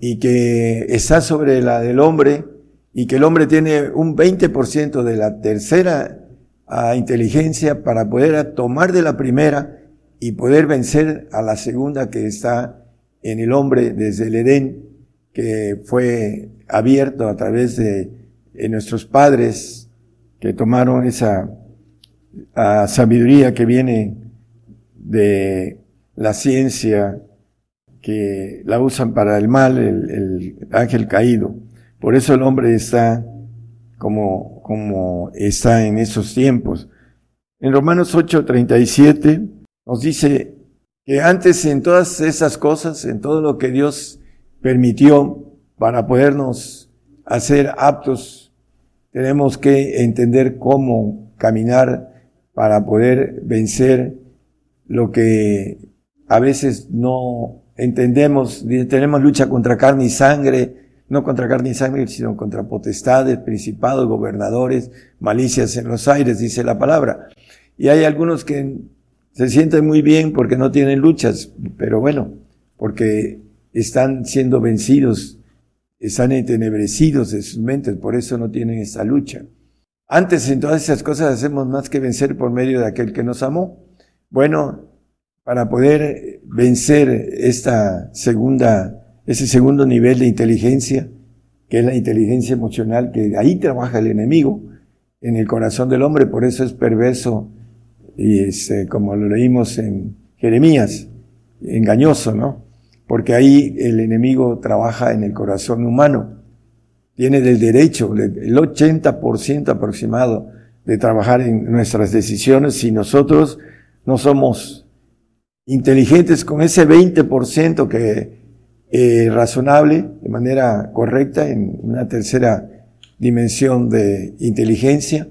y que está sobre la del hombre y que el hombre tiene un 20% de la tercera a inteligencia para poder tomar de la primera y poder vencer a la segunda que está en el hombre desde el Edén, que fue abierto a través de, nuestros padres que tomaron esa sabiduría que viene de la ciencia, que la usan para el mal, el, el ángel caído. Por eso el hombre está como, como está en esos tiempos. En Romanos 8:37 nos dice antes en todas esas cosas, en todo lo que Dios permitió para podernos hacer aptos, tenemos que entender cómo caminar para poder vencer lo que a veces no entendemos. Tenemos lucha contra carne y sangre, no contra carne y sangre, sino contra potestades, principados, gobernadores, malicias en los aires, dice la palabra. Y hay algunos que se sienten muy bien porque no tienen luchas, pero bueno, porque están siendo vencidos, están entenebrecidos de sus mentes, por eso no tienen esa lucha. Antes en todas esas cosas hacemos más que vencer por medio de aquel que nos amó. Bueno, para poder vencer esta segunda ese segundo nivel de inteligencia, que es la inteligencia emocional, que ahí trabaja el enemigo en el corazón del hombre, por eso es perverso y es, como lo leímos en Jeremías, engañoso, ¿no? Porque ahí el enemigo trabaja en el corazón humano, tiene del derecho, el 80% aproximado de trabajar en nuestras decisiones si nosotros no somos inteligentes con ese 20% que eh, razonable, de manera correcta, en una tercera dimensión de inteligencia,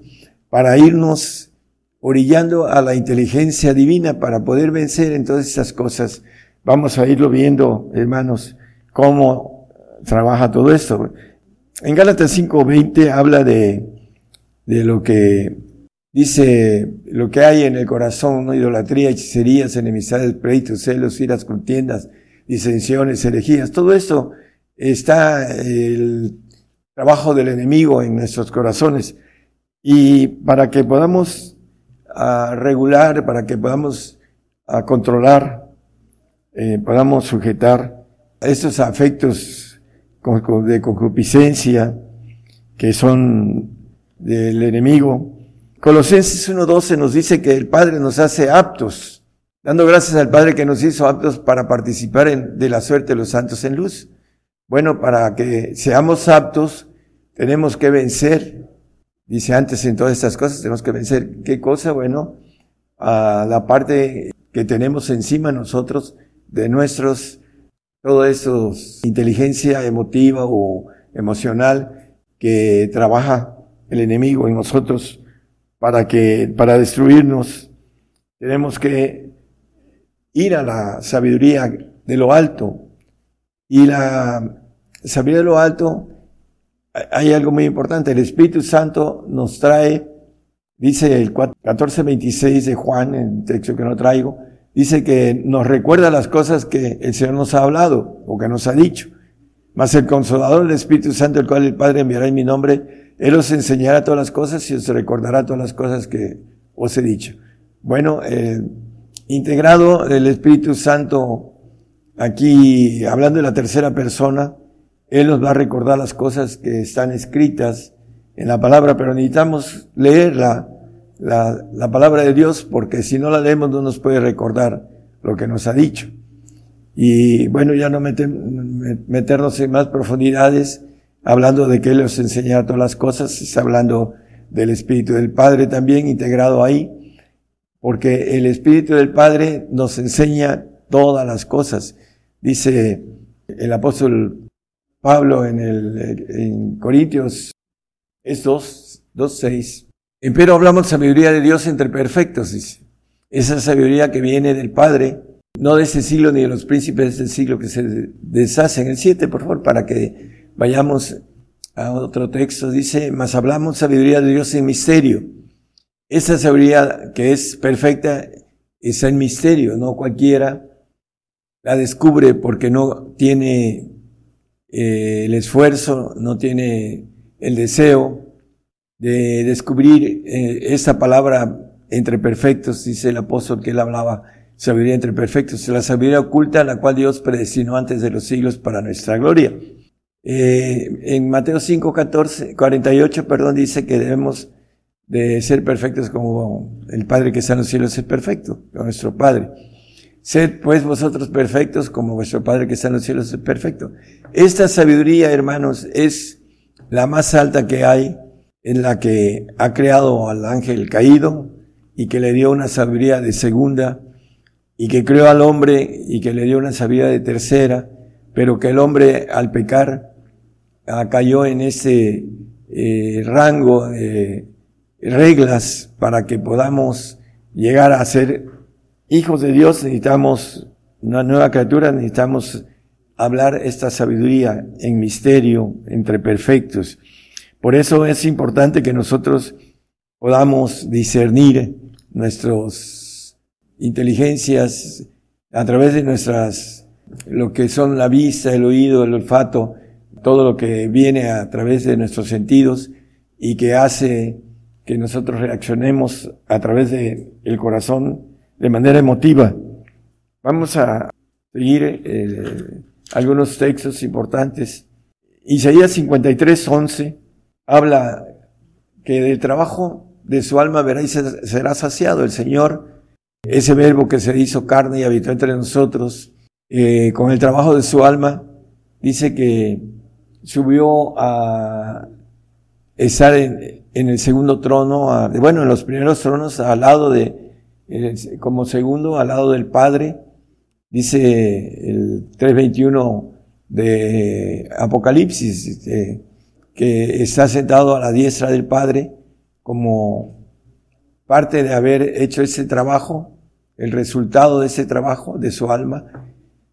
para irnos orillando a la inteligencia divina para poder vencer en todas estas cosas. Vamos a irlo viendo, hermanos, cómo trabaja todo esto. En Gálatas 5.20 habla de, de lo que dice, lo que hay en el corazón, idolatría, hechicerías, enemistades, pleitos, celos, iras, contiendas, disensiones, herejías, todo esto está el trabajo del enemigo en nuestros corazones. Y para que podamos ah, regular, para que podamos ah, controlar, eh, podamos sujetar estos afectos de concupiscencia que son del enemigo. Colosenses 1.12 nos dice que el Padre nos hace aptos dando gracias al Padre que nos hizo aptos para participar en, de la suerte de los santos en luz. Bueno, para que seamos aptos, tenemos que vencer. Dice antes en todas estas cosas, tenemos que vencer. ¿Qué cosa? Bueno, a la parte que tenemos encima nosotros de nuestros, todo eso, inteligencia emotiva o emocional que trabaja el enemigo en nosotros para que, para destruirnos. Tenemos que ir a la sabiduría de lo alto. Y la sabiduría de lo alto, hay algo muy importante. El Espíritu Santo nos trae, dice el 14.26 de Juan, el texto que no traigo, dice que nos recuerda las cosas que el Señor nos ha hablado o que nos ha dicho. Mas el consolador del Espíritu Santo, el cual el Padre enviará en mi nombre, Él os enseñará todas las cosas y os recordará todas las cosas que os he dicho. Bueno, eh, integrado el Espíritu Santo aquí hablando de la tercera persona, Él nos va a recordar las cosas que están escritas en la palabra, pero necesitamos leer la, la, palabra de Dios porque si no la leemos no nos puede recordar lo que nos ha dicho. Y bueno, ya no meternos en más profundidades, hablando de que Él nos enseña todas las cosas, está hablando del Espíritu del Padre también integrado ahí porque el Espíritu del Padre nos enseña todas las cosas. Dice el apóstol Pablo en, el, en Corintios, es 2, 2, 6. Pero hablamos sabiduría de Dios entre perfectos, dice. Esa sabiduría que viene del Padre, no de ese siglo ni de los príncipes de ese siglo que se deshacen. El 7, por favor, para que vayamos a otro texto, dice, mas hablamos sabiduría de Dios en misterio. Esa sabiduría que es perfecta es el misterio, no cualquiera la descubre porque no tiene eh, el esfuerzo, no tiene el deseo de descubrir eh, esa palabra entre perfectos, dice el apóstol que él hablaba, sabiduría entre perfectos, la sabiduría oculta la cual Dios predestinó antes de los siglos para nuestra gloria. Eh, en Mateo 5, 14, 48, perdón, dice que debemos de ser perfectos como el Padre que está en los cielos es perfecto, como nuestro Padre. Sed pues vosotros perfectos como vuestro Padre que está en los cielos es perfecto. Esta sabiduría, hermanos, es la más alta que hay, en la que ha creado al ángel caído y que le dio una sabiduría de segunda y que creó al hombre y que le dio una sabiduría de tercera, pero que el hombre al pecar ah, cayó en ese eh, rango de reglas para que podamos llegar a ser hijos de Dios, necesitamos una nueva criatura, necesitamos hablar esta sabiduría en misterio entre perfectos. Por eso es importante que nosotros podamos discernir nuestras inteligencias a través de nuestras, lo que son la vista, el oído, el olfato, todo lo que viene a través de nuestros sentidos y que hace que nosotros reaccionemos a través de el corazón de manera emotiva. Vamos a seguir eh, algunos textos importantes. Isaías 53, 11 habla que del trabajo de su alma veréis será saciado. El Señor, ese verbo que se hizo carne y habitó entre nosotros, eh, con el trabajo de su alma, dice que subió a estar en, el segundo trono, bueno, en los primeros tronos al lado de, como segundo, al lado del Padre, dice el 321 de Apocalipsis, que está sentado a la diestra del Padre como parte de haber hecho ese trabajo, el resultado de ese trabajo, de su alma.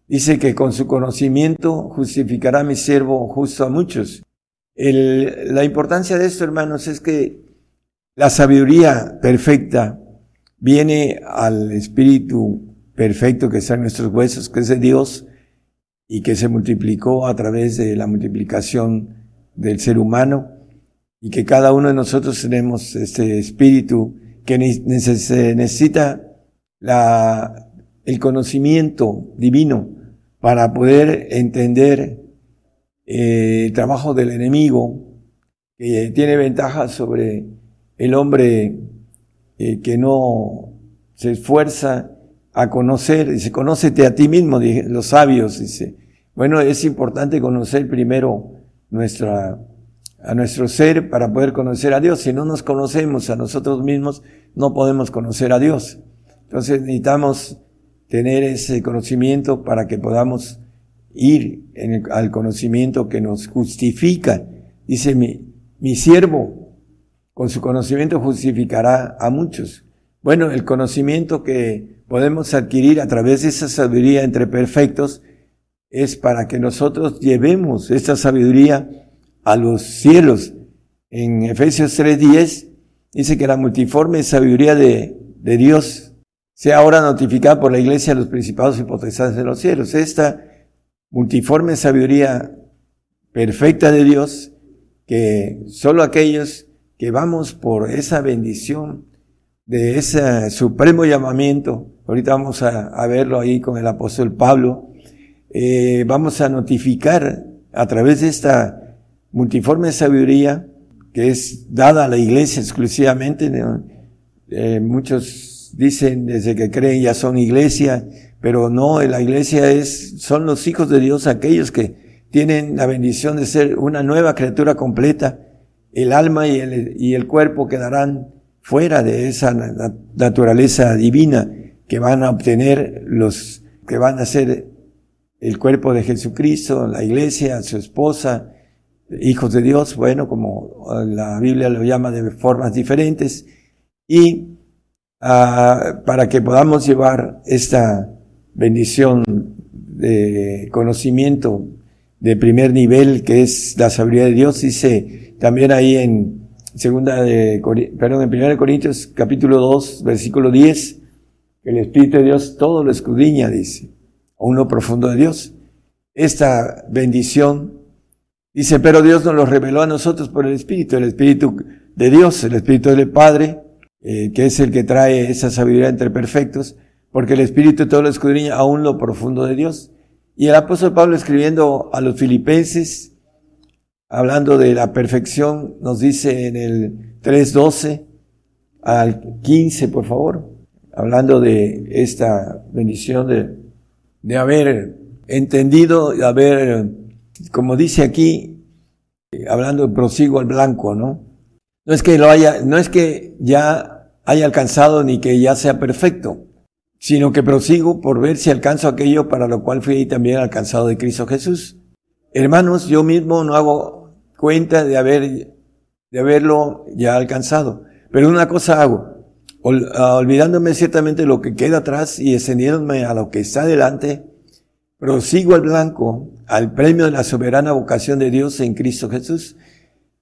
Dice que con su conocimiento justificará mi siervo justo a muchos. la importancia de esto, hermanos, es que la sabiduría perfecta viene al Espíritu perfecto que está en nuestros huesos, que es de Dios, y que se multiplicó a través de la multiplicación del ser humano y que cada uno de nosotros tenemos este espíritu que necesita la, el conocimiento divino para poder entender eh, el trabajo del enemigo que tiene ventaja sobre el hombre eh, que no se esfuerza a conocer, dice, conócete a ti mismo, los sabios, dice. Bueno, es importante conocer primero nuestra, a nuestro ser para poder conocer a Dios. Si no nos conocemos a nosotros mismos, no podemos conocer a Dios. Entonces necesitamos tener ese conocimiento para que podamos ir al conocimiento que nos justifica. Dice mi, mi siervo, con su conocimiento justificará a muchos. Bueno, el conocimiento que podemos adquirir a través de esa sabiduría entre perfectos es para que nosotros llevemos esta sabiduría a los cielos. En Efesios 3:10 dice que la multiforme sabiduría de, Dios sea ahora notificada por la iglesia a los principados y potestades de los cielos. Esta multiforme sabiduría perfecta de Dios, que solo aquellos que vamos por esa bendición de ese supremo llamamiento, ahorita vamos a, verlo ahí con el apóstol Pablo, eh, vamos a notificar a través de esta multiforme sabiduría que es dada a la iglesia exclusivamente. Eh, muchos dicen desde que creen ya son iglesia, pero no, la iglesia es, son los hijos de Dios aquellos que tienen la bendición de ser una nueva criatura completa. El alma y el, y el cuerpo quedarán fuera de esa naturaleza divina que van a obtener los que van a ser el cuerpo de Jesucristo, la iglesia, su esposa, hijos de Dios, bueno, como la Biblia lo llama de formas diferentes, y ah, para que podamos llevar esta bendición de conocimiento de primer nivel que es la sabiduría de Dios. Dice también ahí en segunda de, perdón, en primera de Corintios capítulo 2, versículo 10, que el Espíritu de Dios todo lo escudriña, dice, a uno profundo de Dios. Esta bendición, dice, pero Dios nos lo reveló a nosotros por el Espíritu, el Espíritu de Dios, el Espíritu del Padre, eh, que es el que trae esa sabiduría entre perfectos, porque el Espíritu todo lo escudriña aún lo profundo de Dios. Y el apóstol Pablo escribiendo a los filipenses, hablando de la perfección, nos dice en el 3.12 al 15, por favor, hablando de esta bendición de, de haber entendido, de haber, como dice aquí, hablando prosigo al blanco, ¿no? No es que lo haya, no es que ya haya alcanzado ni que ya sea perfecto, sino que prosigo por ver si alcanzo aquello para lo cual fui también alcanzado de Cristo Jesús. Hermanos, yo mismo no hago cuenta de haber, de haberlo ya alcanzado. Pero una cosa hago, ah, olvidándome ciertamente lo que queda atrás y extendiéndome a lo que está delante, prosigo al blanco, al premio de la soberana vocación de Dios en Cristo Jesús,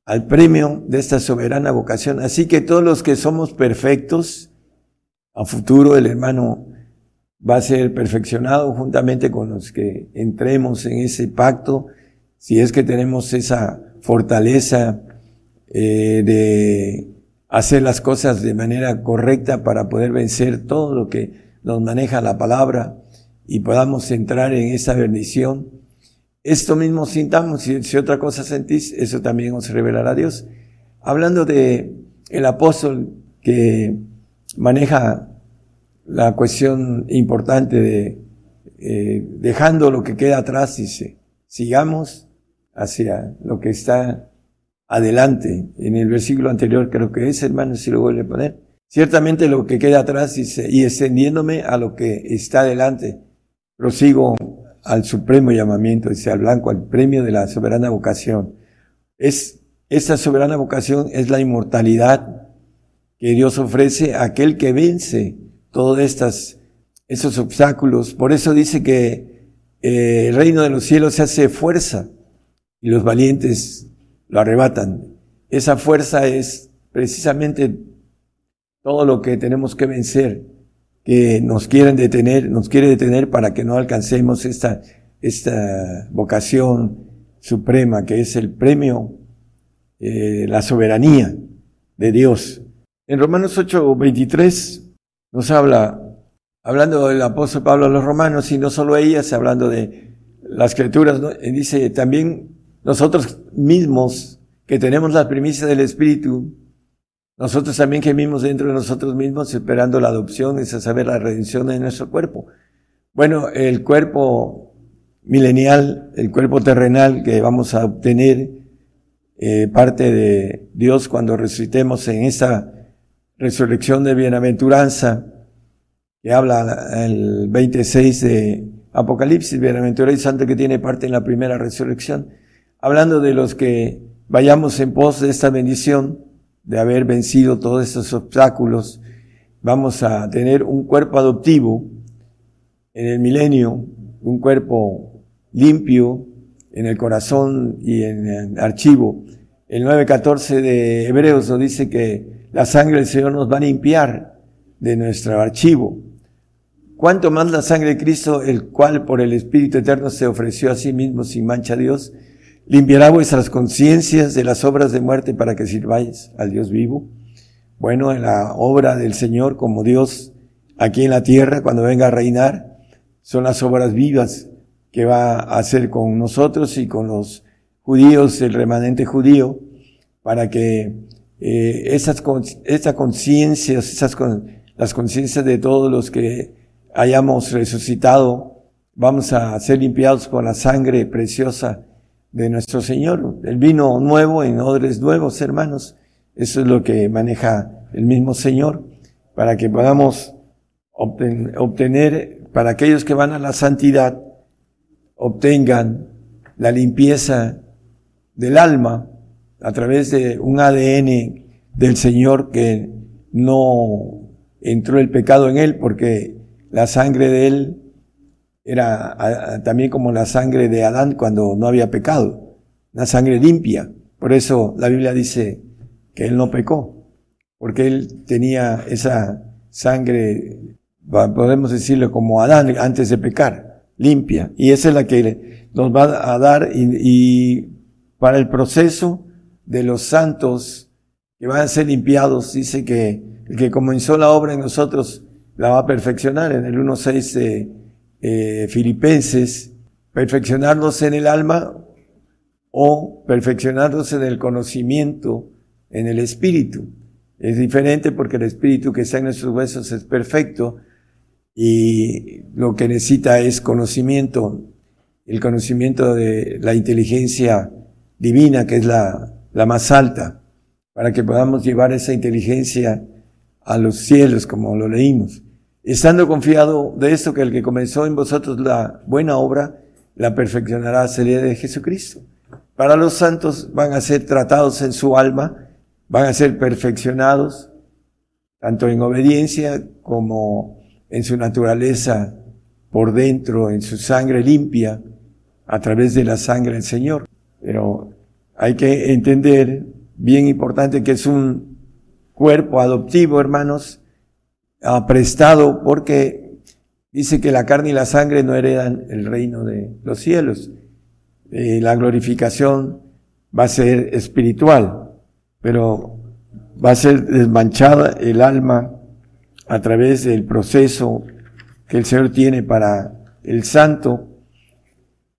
al premio de esta soberana vocación. Así que todos los que somos perfectos, a futuro el hermano va a ser perfeccionado juntamente con los que entremos en ese pacto, si es que tenemos esa fortaleza eh, de hacer las cosas de manera correcta para poder vencer todo lo que nos maneja la palabra y podamos entrar en esa bendición. Esto mismo sintamos, si, si otra cosa sentís, eso también os revelará Dios. Hablando de el apóstol que maneja la cuestión importante de eh, dejando lo que queda atrás, dice, sigamos hacia lo que está adelante. En el versículo anterior creo que es, hermano, si lo vuelve a poner. Ciertamente lo que queda atrás, dice, y extendiéndome a lo que está adelante, prosigo al supremo llamamiento, dice, al blanco, al premio de la soberana vocación. Es, esta soberana vocación es la inmortalidad que Dios ofrece a aquel que vence todos estas, esos obstáculos. Por eso dice que eh, el reino de los cielos se hace fuerza y los valientes lo arrebatan. Esa fuerza es precisamente todo lo que tenemos que vencer, que nos quieren detener, nos quiere detener para que no alcancemos esta, esta vocación suprema que es el premio, eh, la soberanía de Dios. En Romanos 8, 23 nos habla, hablando del apóstol Pablo a los romanos, y no solo ellas, hablando de las criaturas, dice también nosotros mismos que tenemos la primicia del Espíritu, nosotros también gemimos dentro de nosotros mismos esperando la adopción, es a saber, la redención de nuestro cuerpo. Bueno, el cuerpo milenial, el cuerpo terrenal que vamos a obtener, eh, parte de Dios cuando resucitemos en esta resurrección de bienaventuranza, que habla el 26 de Apocalipsis, bienaventurado y santo que tiene parte en la primera resurrección, hablando de los que vayamos en pos de esta bendición, de haber vencido todos estos obstáculos, vamos a tener un cuerpo adoptivo en el milenio, un cuerpo limpio en el corazón y en el archivo. El 9.14 de Hebreos nos dice que la sangre del Señor nos va a limpiar de nuestro archivo. Cuanto más la sangre de Cristo, el cual por el Espíritu Eterno se ofreció a sí mismo sin mancha a Dios, limpiará vuestras conciencias de las obras de muerte para que sirváis al Dios vivo. Bueno, en la obra del Señor como Dios aquí en la tierra, cuando venga a reinar, son las obras vivas que va a hacer con nosotros y con los judíos, el remanente judío, para que eh, esas, esta conciencias, esas las conciencias de todos los que hayamos resucitado, vamos a ser limpiados con la sangre preciosa de nuestro Señor. El vino nuevo en odres nuevos, hermanos. Eso es lo que maneja el mismo Señor, para que podamos obtener, para aquellos que van a la santidad, obtengan la limpieza del alma, a través de un ADN del Señor que no entró el pecado en él porque la sangre de él era también como la sangre de Adán cuando no había pecado, una sangre limpia. Por eso la Biblia dice que él no pecó, porque él tenía esa sangre, podemos decirlo como Adán antes de pecar, limpia. Y esa es la que nos va a dar y, para el proceso de los santos que van a ser limpiados, dice que el que comenzó la obra en nosotros la va a perfeccionar en el 1.6 de eh, Filipenses, perfeccionarnos en el alma o perfeccionarnos en el conocimiento, en el espíritu. Es diferente porque el espíritu que está en nuestros huesos es perfecto y lo que necesita es conocimiento, el conocimiento de la inteligencia divina, que es la, la más alta, para que podamos llevar esa inteligencia a los cielos, como lo leímos estando confiado de esto que el que comenzó en vosotros la buena obra, la perfeccionará hasta el de Jesucristo. Para los santos van a ser tratados en su alma, van a ser perfeccionados, tanto en obediencia como en su naturaleza por dentro, en su sangre limpia, a través de la sangre del Señor. Pero hay que entender, bien importante, que es un cuerpo adoptivo, hermanos, prestado porque dice que la carne y la sangre no heredan el reino de los cielos. Eh, la glorificación va a ser espiritual, pero va a ser desmanchada el alma a través del proceso que el Señor tiene para el santo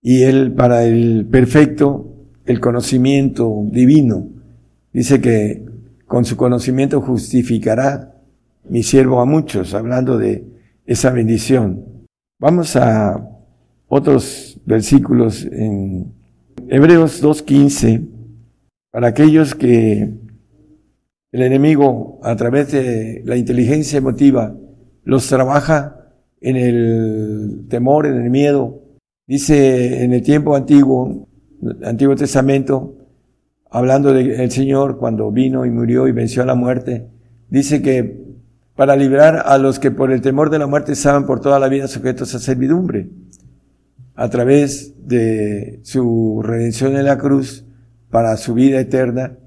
y él para el perfecto, el conocimiento divino. Dice que con su conocimiento justificará mi siervo a muchos, hablando de esa bendición. Vamos a otros versículos en Hebreos 2.15, para aquellos que el enemigo a través de la inteligencia emotiva los trabaja en el temor, en el miedo. Dice en el tiempo antiguo, Antiguo Testamento, hablando del Señor cuando vino y murió y venció a la muerte, dice que para librar a los que por el temor de la muerte estaban por toda la vida sujetos a servidumbre. A través de su redención en la cruz para su vida eterna,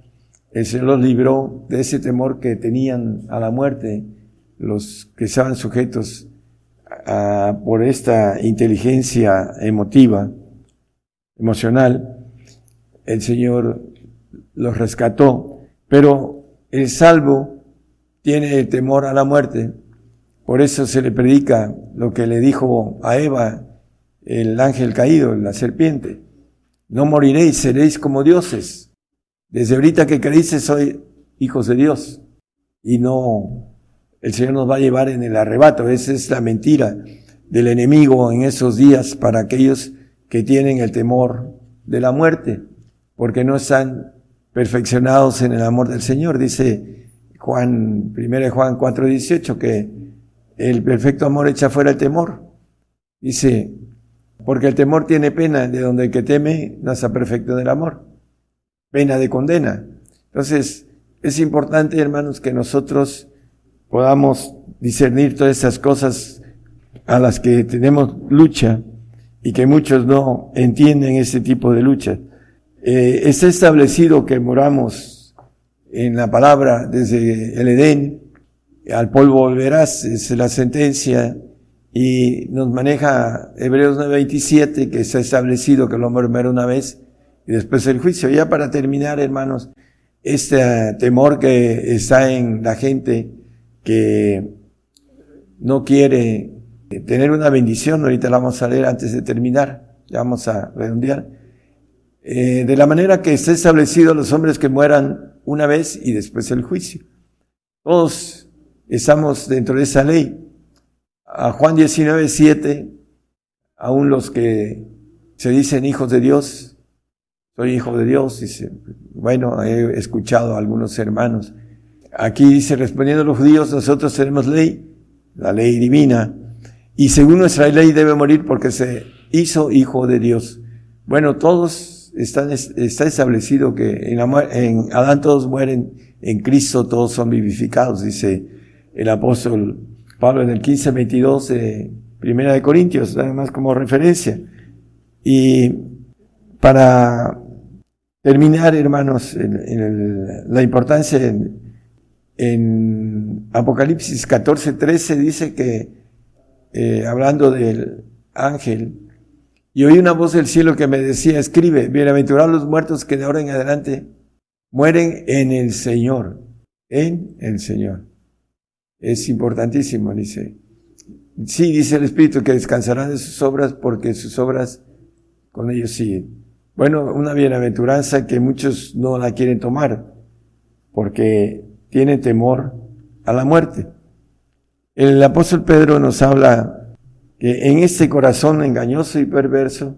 el Señor los libró de ese temor que tenían a la muerte, los que estaban sujetos a, por esta inteligencia emotiva, emocional. El Señor los rescató, pero el salvo tiene temor a la muerte. Por eso se le predica lo que le dijo a Eva el ángel caído, la serpiente. No moriréis, seréis como dioses. Desde ahorita que creíste soy hijos de Dios. Y no, el Señor nos va a llevar en el arrebato. Esa es la mentira del enemigo en esos días para aquellos que tienen el temor de la muerte, porque no están perfeccionados en el amor del Señor. Dice Juan, 1 Juan 4:18, que el perfecto amor echa fuera el temor. Dice, porque el temor tiene pena, de donde el que teme no está perfecto del amor. Pena de condena. Entonces, es importante, hermanos, que nosotros podamos discernir todas esas cosas a las que tenemos lucha y que muchos no entienden ese tipo de lucha. Eh, está establecido que moramos en la palabra desde el Edén, al polvo volverás, es la sentencia, y nos maneja Hebreos 9:27, que se ha establecido que el hombre muere una vez, y después el juicio. Ya para terminar, hermanos, este temor que está en la gente que no quiere tener una bendición, ahorita la vamos a leer antes de terminar, ya vamos a redondear, eh, de la manera que está establecido los hombres que mueran una vez y después el juicio. Todos estamos dentro de esa ley. A Juan 19, 7, aún los que se dicen hijos de Dios, soy hijo de Dios, dice, bueno, he escuchado a algunos hermanos. Aquí dice, respondiendo a los judíos, nosotros tenemos ley, la ley divina, y según nuestra ley debe morir porque se hizo hijo de Dios. Bueno, todos está, está establecido que en, Adán todos mueren, en Cristo todos son vivificados, dice el apóstol Pablo en el 15:22 de Primera de Corintios, además como referencia. Y para terminar, hermanos, la importancia en, en Apocalipsis 14, 13 dice que, eh, hablando del ángel, y oí una voz del cielo que me decía, escribe, bienaventurados los muertos que de ahora en adelante mueren en el Señor, en el Señor. Es importantísimo, dice. Sí, dice el Espíritu que descansarán de sus obras porque sus obras con ellos siguen. Bueno, una bienaventuranza que muchos no la quieren tomar porque tienen temor a la muerte. El apóstol Pedro nos habla que en este corazón engañoso y perverso,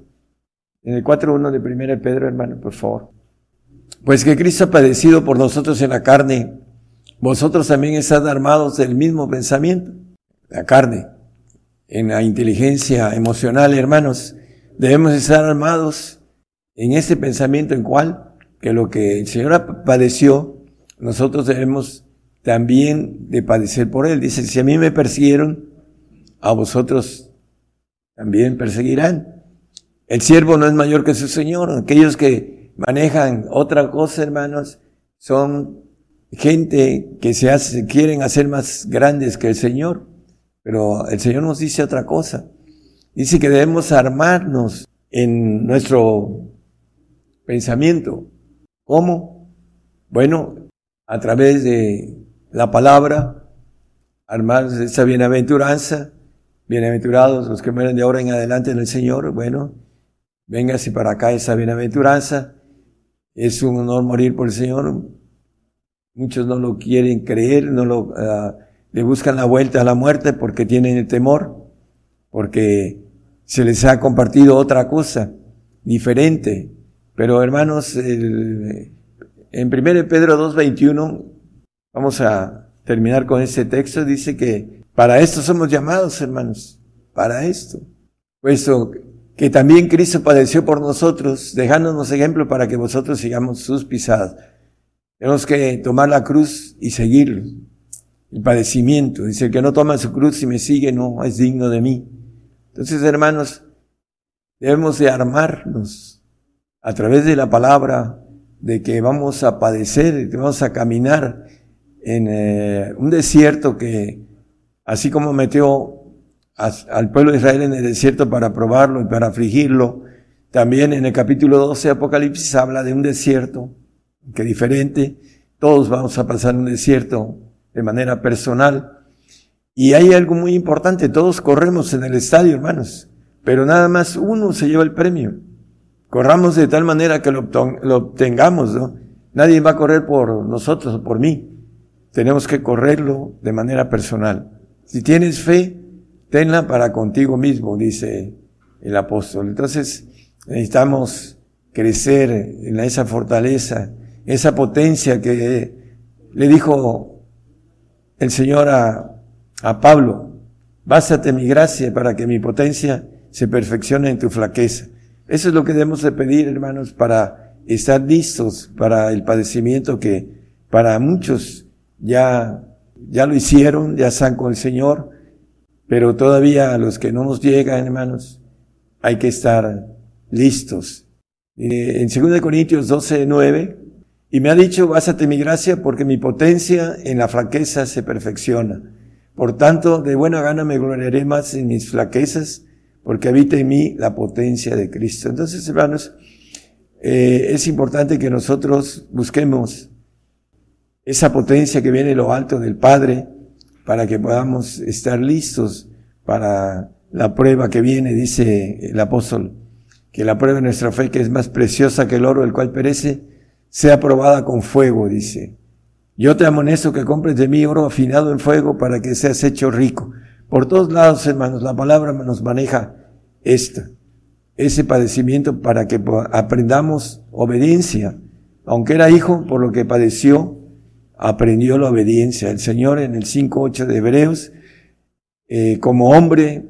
en el 4.1 de 1 Pedro, hermano, por favor, pues que Cristo ha padecido por nosotros en la carne, vosotros también están armados del mismo pensamiento, la carne, en la inteligencia emocional, hermanos, debemos estar armados en ese pensamiento en cual que lo que el Señor padeció, nosotros debemos también de padecer por Él. Dice, si a mí me persiguieron, a vosotros también perseguirán. El siervo no es mayor que su Señor. Aquellos que manejan otra cosa, hermanos, son gente que se hace, quieren hacer más grandes que el Señor. Pero el Señor nos dice otra cosa. Dice que debemos armarnos en nuestro pensamiento. ¿Cómo? Bueno, a través de la palabra, armar esa bienaventuranza, bienaventurados los que mueren de ahora en adelante en el Señor, bueno, véngase para acá esa bienaventuranza, es un honor morir por el Señor, muchos no lo quieren creer, no lo, uh, le buscan la vuelta a la muerte porque tienen el temor, porque se les ha compartido otra cosa diferente. Pero hermanos, en 1 Pedro 2.21, vamos a terminar con este texto, dice que para esto somos llamados, hermanos, para esto. Puesto que también Cristo padeció por nosotros, dejándonos ejemplo para que vosotros sigamos sus pisadas. Tenemos que tomar la cruz y seguirlo. El padecimiento. Dice, que no toma su cruz y me sigue no es digno de mí. Entonces, hermanos, debemos de armarnos a través de la palabra de que vamos a padecer, que vamos a caminar en eh, un desierto que, así como metió al pueblo de Israel en el desierto para probarlo y para afligirlo, también en el capítulo 12 de Apocalipsis habla de un desierto que diferente, todos vamos a pasar un desierto de manera personal. Y hay algo muy importante, todos corremos en el estadio, hermanos, pero nada más uno se lleva el premio. Corramos de tal manera que lo, obtengamos, ¿no? Nadie va a correr por nosotros o por mí. Tenemos que correrlo de manera personal. Si tienes fe, tenla para contigo mismo, dice el apóstol. Entonces, necesitamos crecer en esa fortaleza, esa potencia que le dijo el Señor a, a Pablo, bástate mi gracia para que mi potencia se perfeccione en tu flaqueza. Eso es lo que debemos de pedir, hermanos, para estar listos para el padecimiento que para muchos ya, ya lo hicieron, ya están con el Señor, pero todavía a los que no nos llegan, hermanos, hay que estar listos. Eh, en 2 Corintios 12, 9, y me ha dicho, básate mi gracia porque mi potencia en la flaqueza se perfecciona. Por tanto, de buena gana me gloriaré más en mis flaquezas porque habita en mí la potencia de Cristo. Entonces, hermanos, eh, es importante que nosotros busquemos esa potencia que viene de lo alto del Padre para que podamos estar listos para la prueba que viene, dice el apóstol, que la prueba de nuestra fe, que es más preciosa que el oro, el cual perece, sea probada con fuego, dice. Yo te amonesto que compres de mí oro afinado en fuego para que seas hecho rico. Por todos lados, hermanos, la palabra nos maneja esta, ese padecimiento para que aprendamos obediencia. Aunque era hijo, por lo que padeció, aprendió la obediencia. El Señor en el 5.8 de Hebreos, eh, como hombre,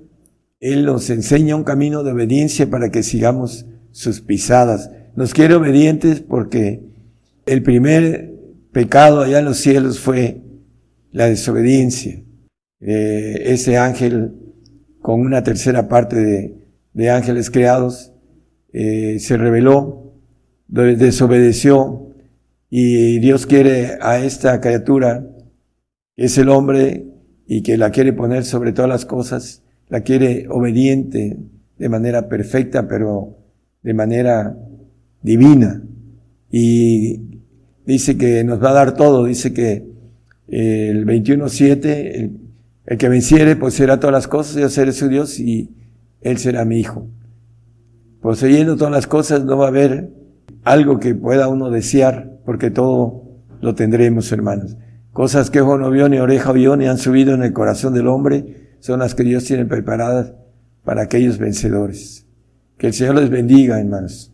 Él nos enseña un camino de obediencia para que sigamos sus pisadas. Nos quiere obedientes porque el primer pecado allá en los cielos fue la desobediencia. Eh, ese ángel con una tercera parte de, de ángeles creados, eh, se rebeló, desobedeció, y Dios quiere a esta criatura, que es el hombre, y que la quiere poner sobre todas las cosas, la quiere obediente de manera perfecta, pero de manera divina. Y dice que nos va a dar todo, dice que el 21.7, el, el que venciere poseerá todas las cosas, yo seré su Dios y él será mi hijo. Poseyendo todas las cosas no va a haber algo que pueda uno desear, porque todo lo tendremos, hermanos. Cosas que ojo no vio, ni oreja vio, ni han subido en el corazón del hombre, son las que Dios tiene preparadas para aquellos vencedores. Que el Señor les bendiga, hermanos.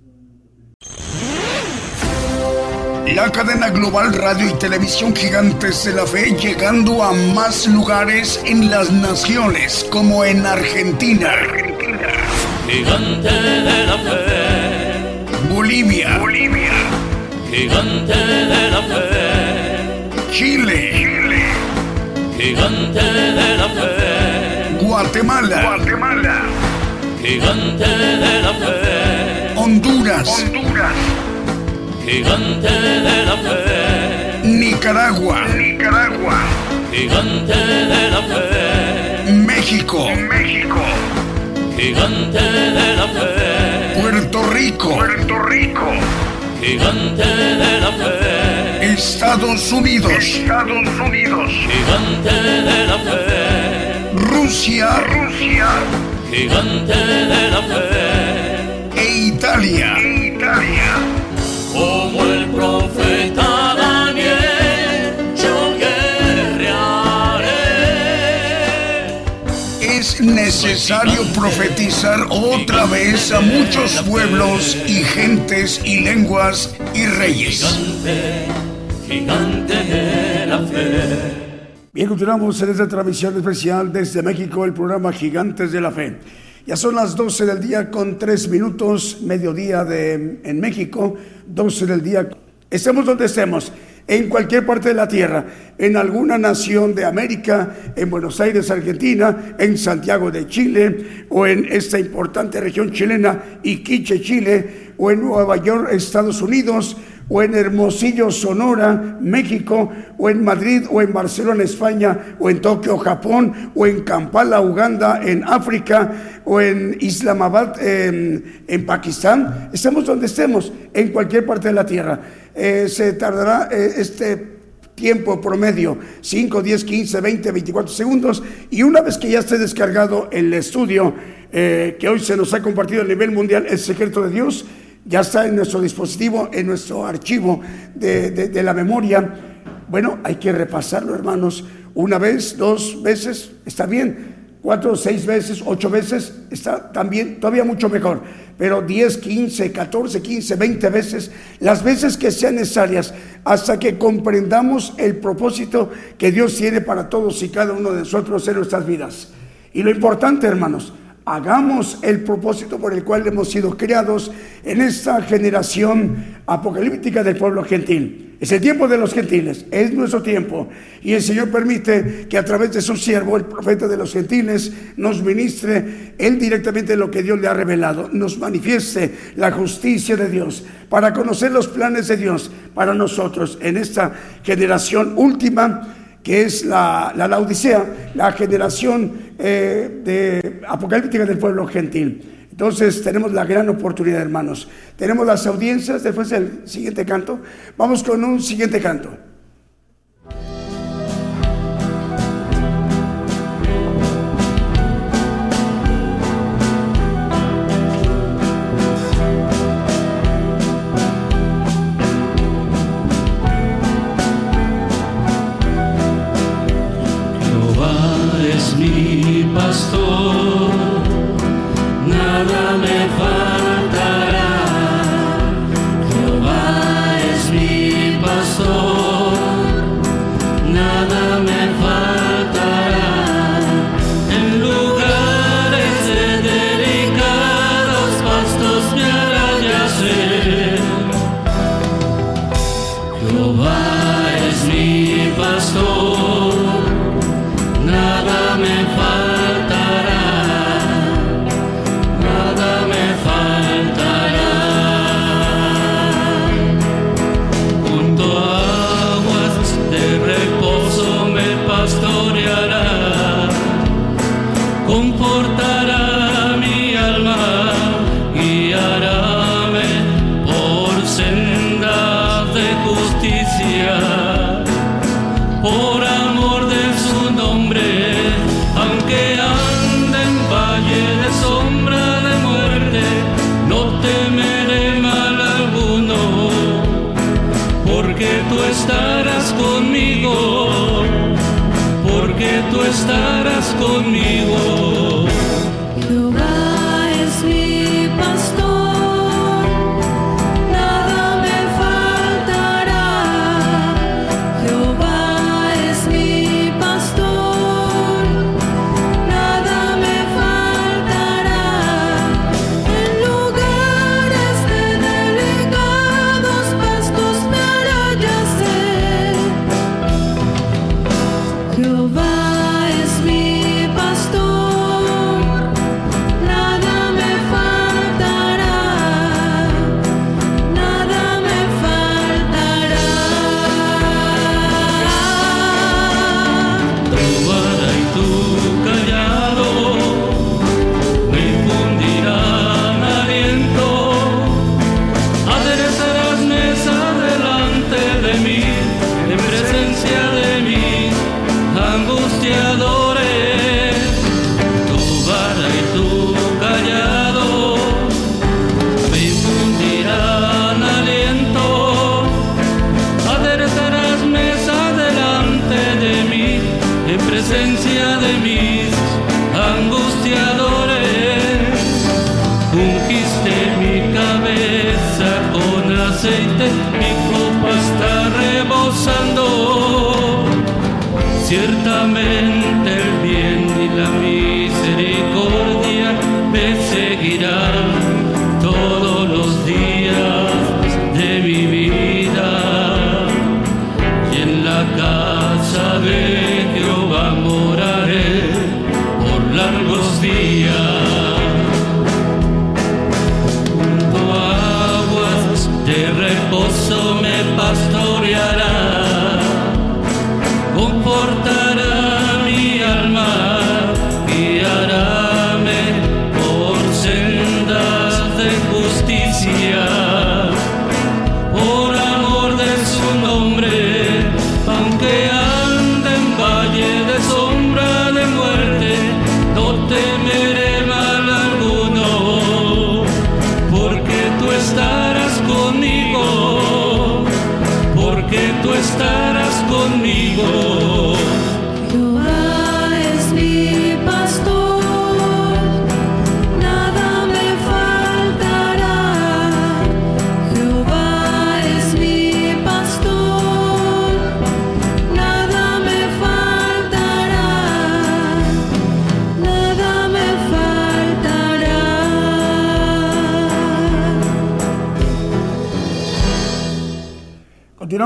La cadena global radio y televisión gigantes de la fe llegando a más lugares en las naciones como en Argentina,
Gigante de la fe,
Bolivia, Bolivia,
gigante de la fe,
Chile, Chile,
gigante de la fe,
Guatemala, Guatemala,
gigante de la fe,
Honduras, Honduras,
gigante de la fe,
Nicaragua, Nicaragua,
gigante de la fe,
México, México,
gigante de la fe,
Puerto Rico, Puerto Rico,
gigante de la fe,
Estados Unidos, Estados Unidos,
gigante de la fe,
Rusia, Rusia.
Gigante de la fe,
e Italia, Italia.
como el profeta
necesario profetizar otra vez a muchos pueblos y gentes y lenguas y reyes.
Gigante, gigante de la fe.
Bien, continuamos en esta transmisión especial desde México, el programa Gigantes de la Fe. Ya son las 12 del día con 3 minutos, mediodía de, en México, 12 del día. Estemos donde estemos, en cualquier parte de la tierra, en alguna nación de América, en Buenos Aires, Argentina, en Santiago de Chile, o en esta importante región chilena, Iquiche, Chile, o en Nueva York, Estados Unidos, o en Hermosillo, Sonora, México, o en Madrid, o en Barcelona, España, o en Tokio, Japón, o en Kampala, Uganda, en África, o en Islamabad, en, en Pakistán. Estemos donde estemos, en cualquier parte de la tierra. Eh, se tardará eh, este tiempo promedio, 5, 10, 15, 20, 24 segundos. Y una vez que ya esté descargado el estudio eh, que hoy se nos ha compartido a nivel mundial, El Secreto de Dios, ya está en nuestro dispositivo, en nuestro archivo de, de- de la memoria. Bueno, hay que repasarlo, hermanos. Una vez, dos veces, está bien. Cuatro, seis veces, ocho veces, está también todavía mucho mejor. Pero 10, 15, 14, 15, 20 veces, las veces que sean necesarias, hasta que comprendamos el propósito que Dios tiene para todos y cada uno de nosotros en nuestras vidas. Y lo importante, hermanos, hagamos el propósito por el cual hemos sido creados en esta generación apocalíptica del pueblo gentil. Es el tiempo de los gentiles, es nuestro tiempo. Y el Señor permite que a través de su siervo, el profeta de los gentiles, nos ministre él directamente lo que Dios le ha revelado, nos manifieste la justicia de Dios, para conocer los planes de Dios para nosotros en esta generación última que es la, la Laodicea, la generación eh, de apocalíptica del pueblo gentil. Entonces tenemos la gran oportunidad, hermanos. Tenemos las audiencias después del siguiente canto. Vamos con un siguiente canto.
Pastor,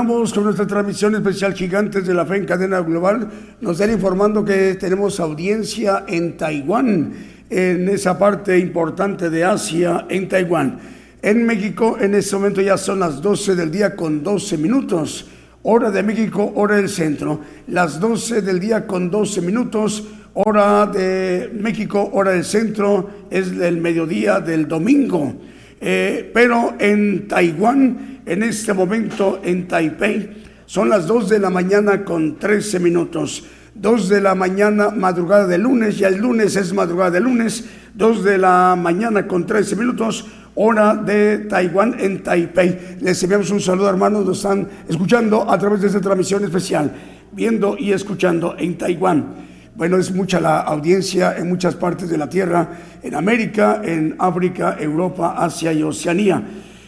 Continuamos con nuestra transmisión especial Gigantes de la Fe en cadena global. Nos están informando que tenemos audiencia en Taiwán, en esa parte importante de Asia, en Taiwán. En México, en este momento ya son las 12 del día con 12 minutos. Hora de México, hora del centro. Las 12 del día con 12 minutos. Hora de México, hora del centro. Es el mediodía del domingo. Eh, pero en Taiwán, en este momento en Taipei, son las 2 de la mañana con 13 minutos. 2 de la mañana, madrugada de lunes, ya el lunes es madrugada de lunes, 2 de la mañana con 13 minutos, hora de Taiwán en Taipei. Les enviamos un saludo, hermanos, nos están escuchando a través de esta transmisión especial, viendo y escuchando en Taiwán. Bueno, es mucha la audiencia en muchas partes de la Tierra, en América, en África, Europa, Asia y Oceanía.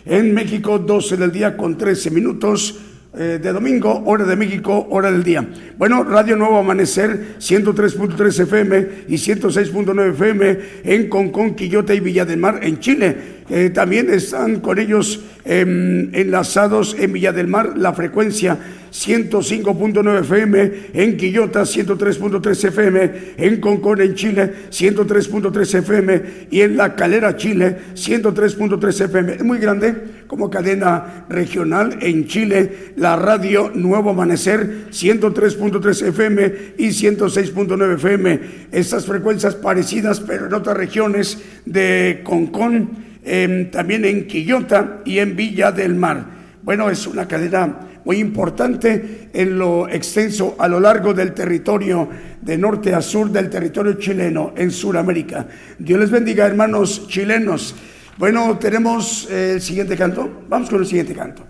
En México, 12 del día con 13 minutos eh, de domingo, hora de México, hora del día. Bueno, Radio Nuevo Amanecer, 103.3 FM y 106.9 FM en Concón, Quillota y Villa del Mar, en Chile. Eh, también están con ellos em, enlazados en Villa del Mar la frecuencia 105.9 FM, en Quillota 103.3 FM, en Concón en Chile 103.3 FM y en La Calera Chile 103.3 FM. Es muy grande como cadena regional en Chile, la radio Nuevo Amanecer 103.3 FM y 106.9 FM. Estas frecuencias parecidas pero en otras regiones de Concón, em, también en Quillota y en Villa del Mar. Bueno, es una cadena muy importante en lo extenso a lo largo del territorio de norte a sur del territorio chileno en Sudamérica. Dios les bendiga, hermanos chilenos. Bueno, tenemos eh, el siguiente canto. Vamos con el siguiente canto.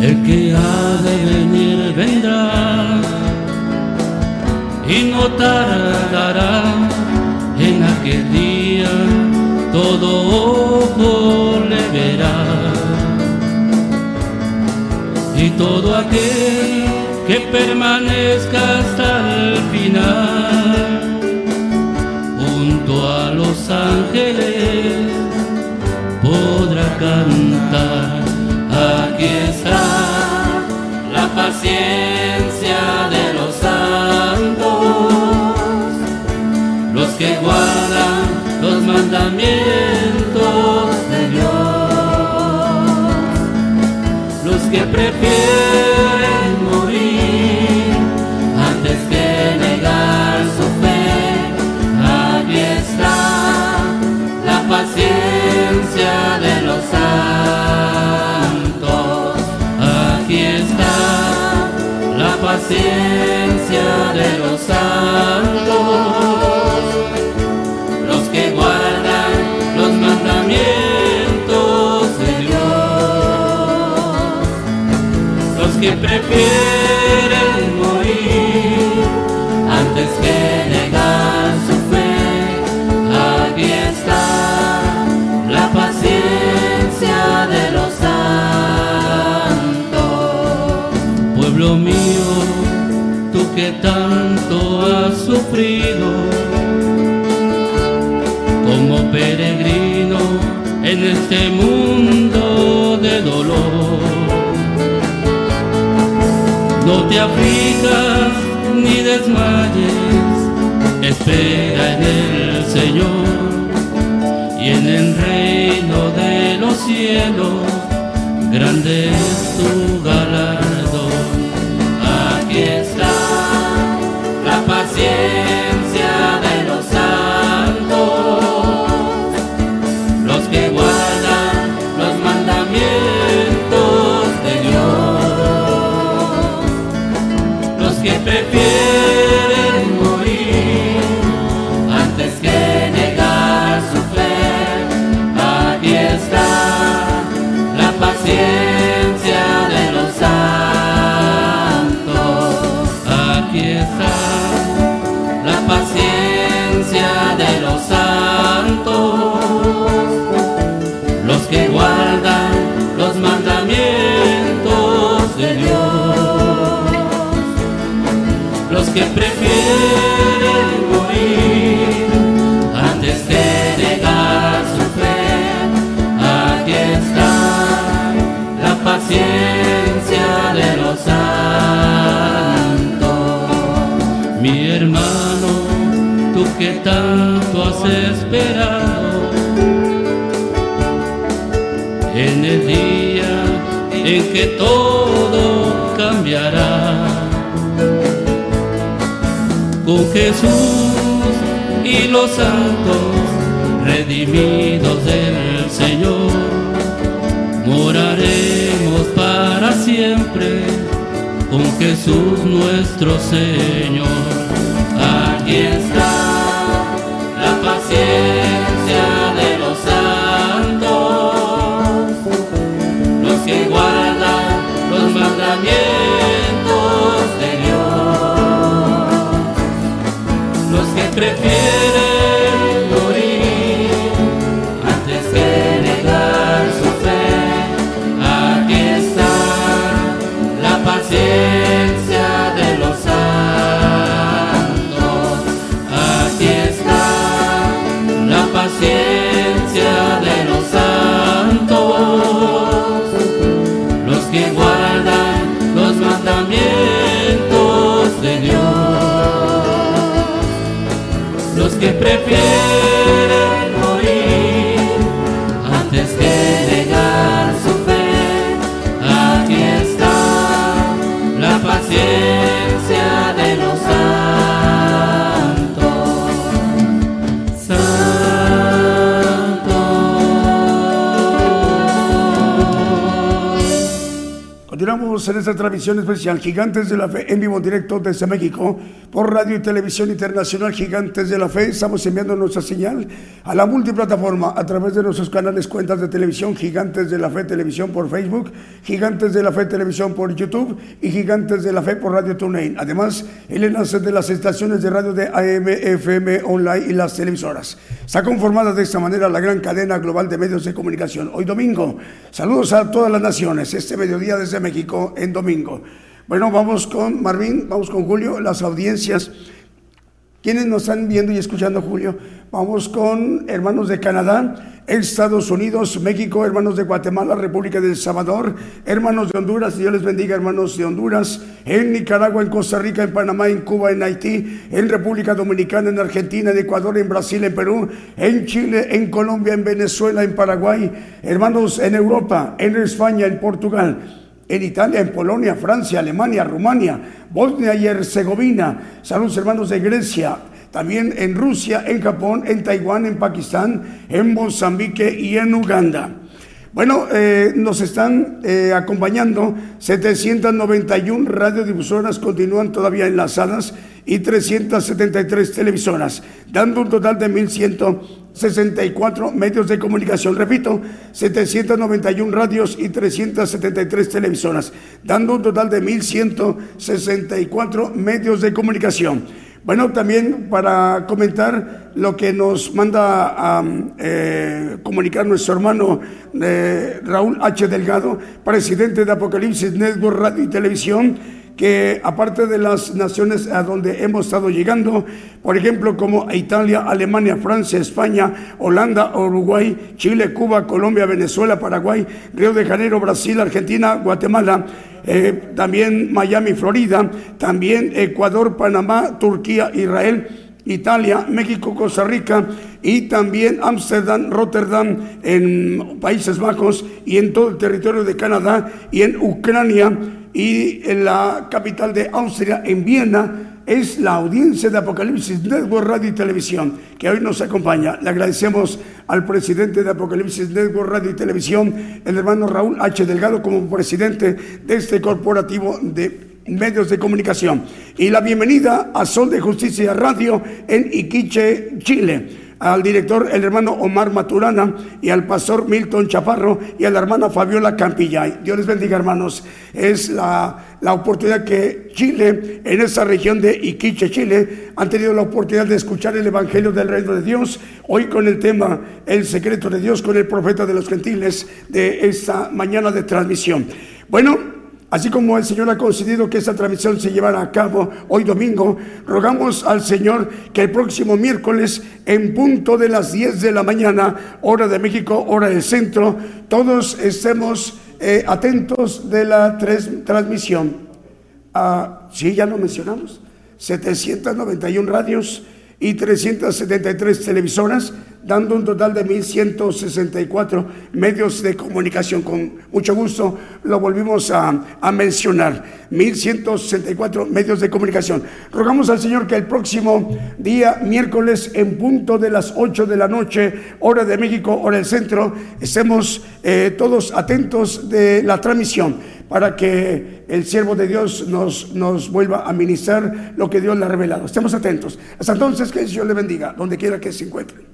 El que ha de venir vendrá y no todo aquel que permanezca hasta el final junto a los ángeles podrá cantar. Aquí está la paciencia de los santos, los que guardan los mandamientos que prefieren morir antes que negar su fe. Aquí está la paciencia de los santos. Aquí está la paciencia de los santos. Que prefieren morir antes que negar su fe. Aquí está la paciencia de los santos. Pueblo mío, tú que tanto has sufrido como peregrino en este mundo te aflijas ni desmayes, espera en el Señor y en el reino de los cielos, grande Mi hermano, tú que tanto has esperado en el día en que todo cambiará con Jesús y los santos redimidos del Señor. Moraremos para siempre con Jesús nuestro Señor.
En esta transmisión especial Gigantes de la Fe en vivo directo desde México por Radio y Televisión Internacional Gigantes de la Fe. Estamos enviando nuestra señal a la multiplataforma a través de nuestros canales cuentas de televisión Gigantes de la Fe Televisión por Facebook, Gigantes de la Fe Televisión por YouTube y Gigantes de la Fe por Radio TuneIn. Además, el enlace de las estaciones de radio de AM, FM, online y las televisoras. Está conformada de esta manera la gran cadena global de medios de comunicación. Hoy domingo, saludos a todas las naciones. Este mediodía desde México en domingo. Bueno, vamos con Marvin, vamos con Julio, las audiencias. ¿Quiénes nos están viendo y escuchando, Julio? Vamos con hermanos de Canadá, Estados Unidos, México, hermanos de Guatemala, República del Salvador, hermanos de Honduras, Dios les bendiga, hermanos de Honduras, en Nicaragua, en Costa Rica, en Panamá, en Cuba, en Haití, en República Dominicana, en Argentina, en Ecuador, en Brasil, en Perú, en Chile, en Colombia, en Venezuela, en Paraguay, hermanos en Europa, en España, en Portugal en Italia, en Polonia, Francia, Alemania, Rumania, Bosnia y Herzegovina. Saludos hermanos de Grecia, también en Rusia, en Japón, en Taiwán, en Pakistán, en Mozambique y en Uganda. Bueno, eh, nos están eh, acompañando 791 radiodifusoras, continúan todavía enlazadas y 373 televisoras, dando un total de 1.164 medios de comunicación. Repito, 791 radios y 373 televisoras, dando un total de 1.164 medios de comunicación. Bueno, también para comentar lo que nos manda a eh, comunicar nuestro hermano eh, Raúl H. Delgado, presidente de Apocalipsis Network Radio y Televisión, que aparte de las naciones a donde hemos estado llegando, por ejemplo, como Italia, Alemania, Francia, España, Holanda, Uruguay, Chile, Cuba, Colombia, Venezuela, Paraguay, Río de Janeiro, Brasil, Argentina, Guatemala, eh, también Miami, Florida, también Ecuador, Panamá, Turquía, Israel, Italia, México, Costa Rica y también Ámsterdam, Rotterdam en Países Bajos y en todo el territorio de Canadá y en Ucrania y en la capital de Austria, en Viena, es la audiencia de Apocalipsis Network Radio y Televisión que hoy nos acompaña. Le agradecemos al presidente de Apocalipsis Network Radio y Televisión, el hermano Raúl H. Delgado, como presidente de este corporativo de medios de comunicación. Y la bienvenida a Sol de Justicia Radio en Iquiche, Chile al director, el hermano Omar Maturana, y al pastor Milton Chaparro, y a la hermana Fabiola Campillay. Dios les bendiga, hermanos. Es la, la oportunidad que Chile, en esa región de Iquiche, Chile, han tenido la oportunidad de escuchar el Evangelio del Reino de Dios, hoy con el tema El secreto de Dios, con el profeta de los gentiles, de esta mañana de transmisión. Bueno, Así como el Señor ha concedido que esta transmisión se llevara a cabo hoy domingo, rogamos al Señor que el próximo miércoles, en punto de las 10 de la mañana, hora de México, hora del centro, todos estemos eh, atentos de la transmisión. Ah, sí, ya lo mencionamos. 791 radios y 373 televisoras, dando un total de 1.164 medios de comunicación. Con mucho gusto lo volvimos a, a mencionar. 1.164 medios de comunicación. Rogamos al Señor que el próximo día, miércoles, en punto de las 8 de la noche, hora de México, hora del centro, estemos eh, todos atentos de la transmisión para que el siervo de Dios nos, nos vuelva a ministrar lo que Dios le ha revelado. Estemos atentos. Hasta entonces, que el Señor le bendiga, donde quiera que se encuentre.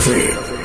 Feel.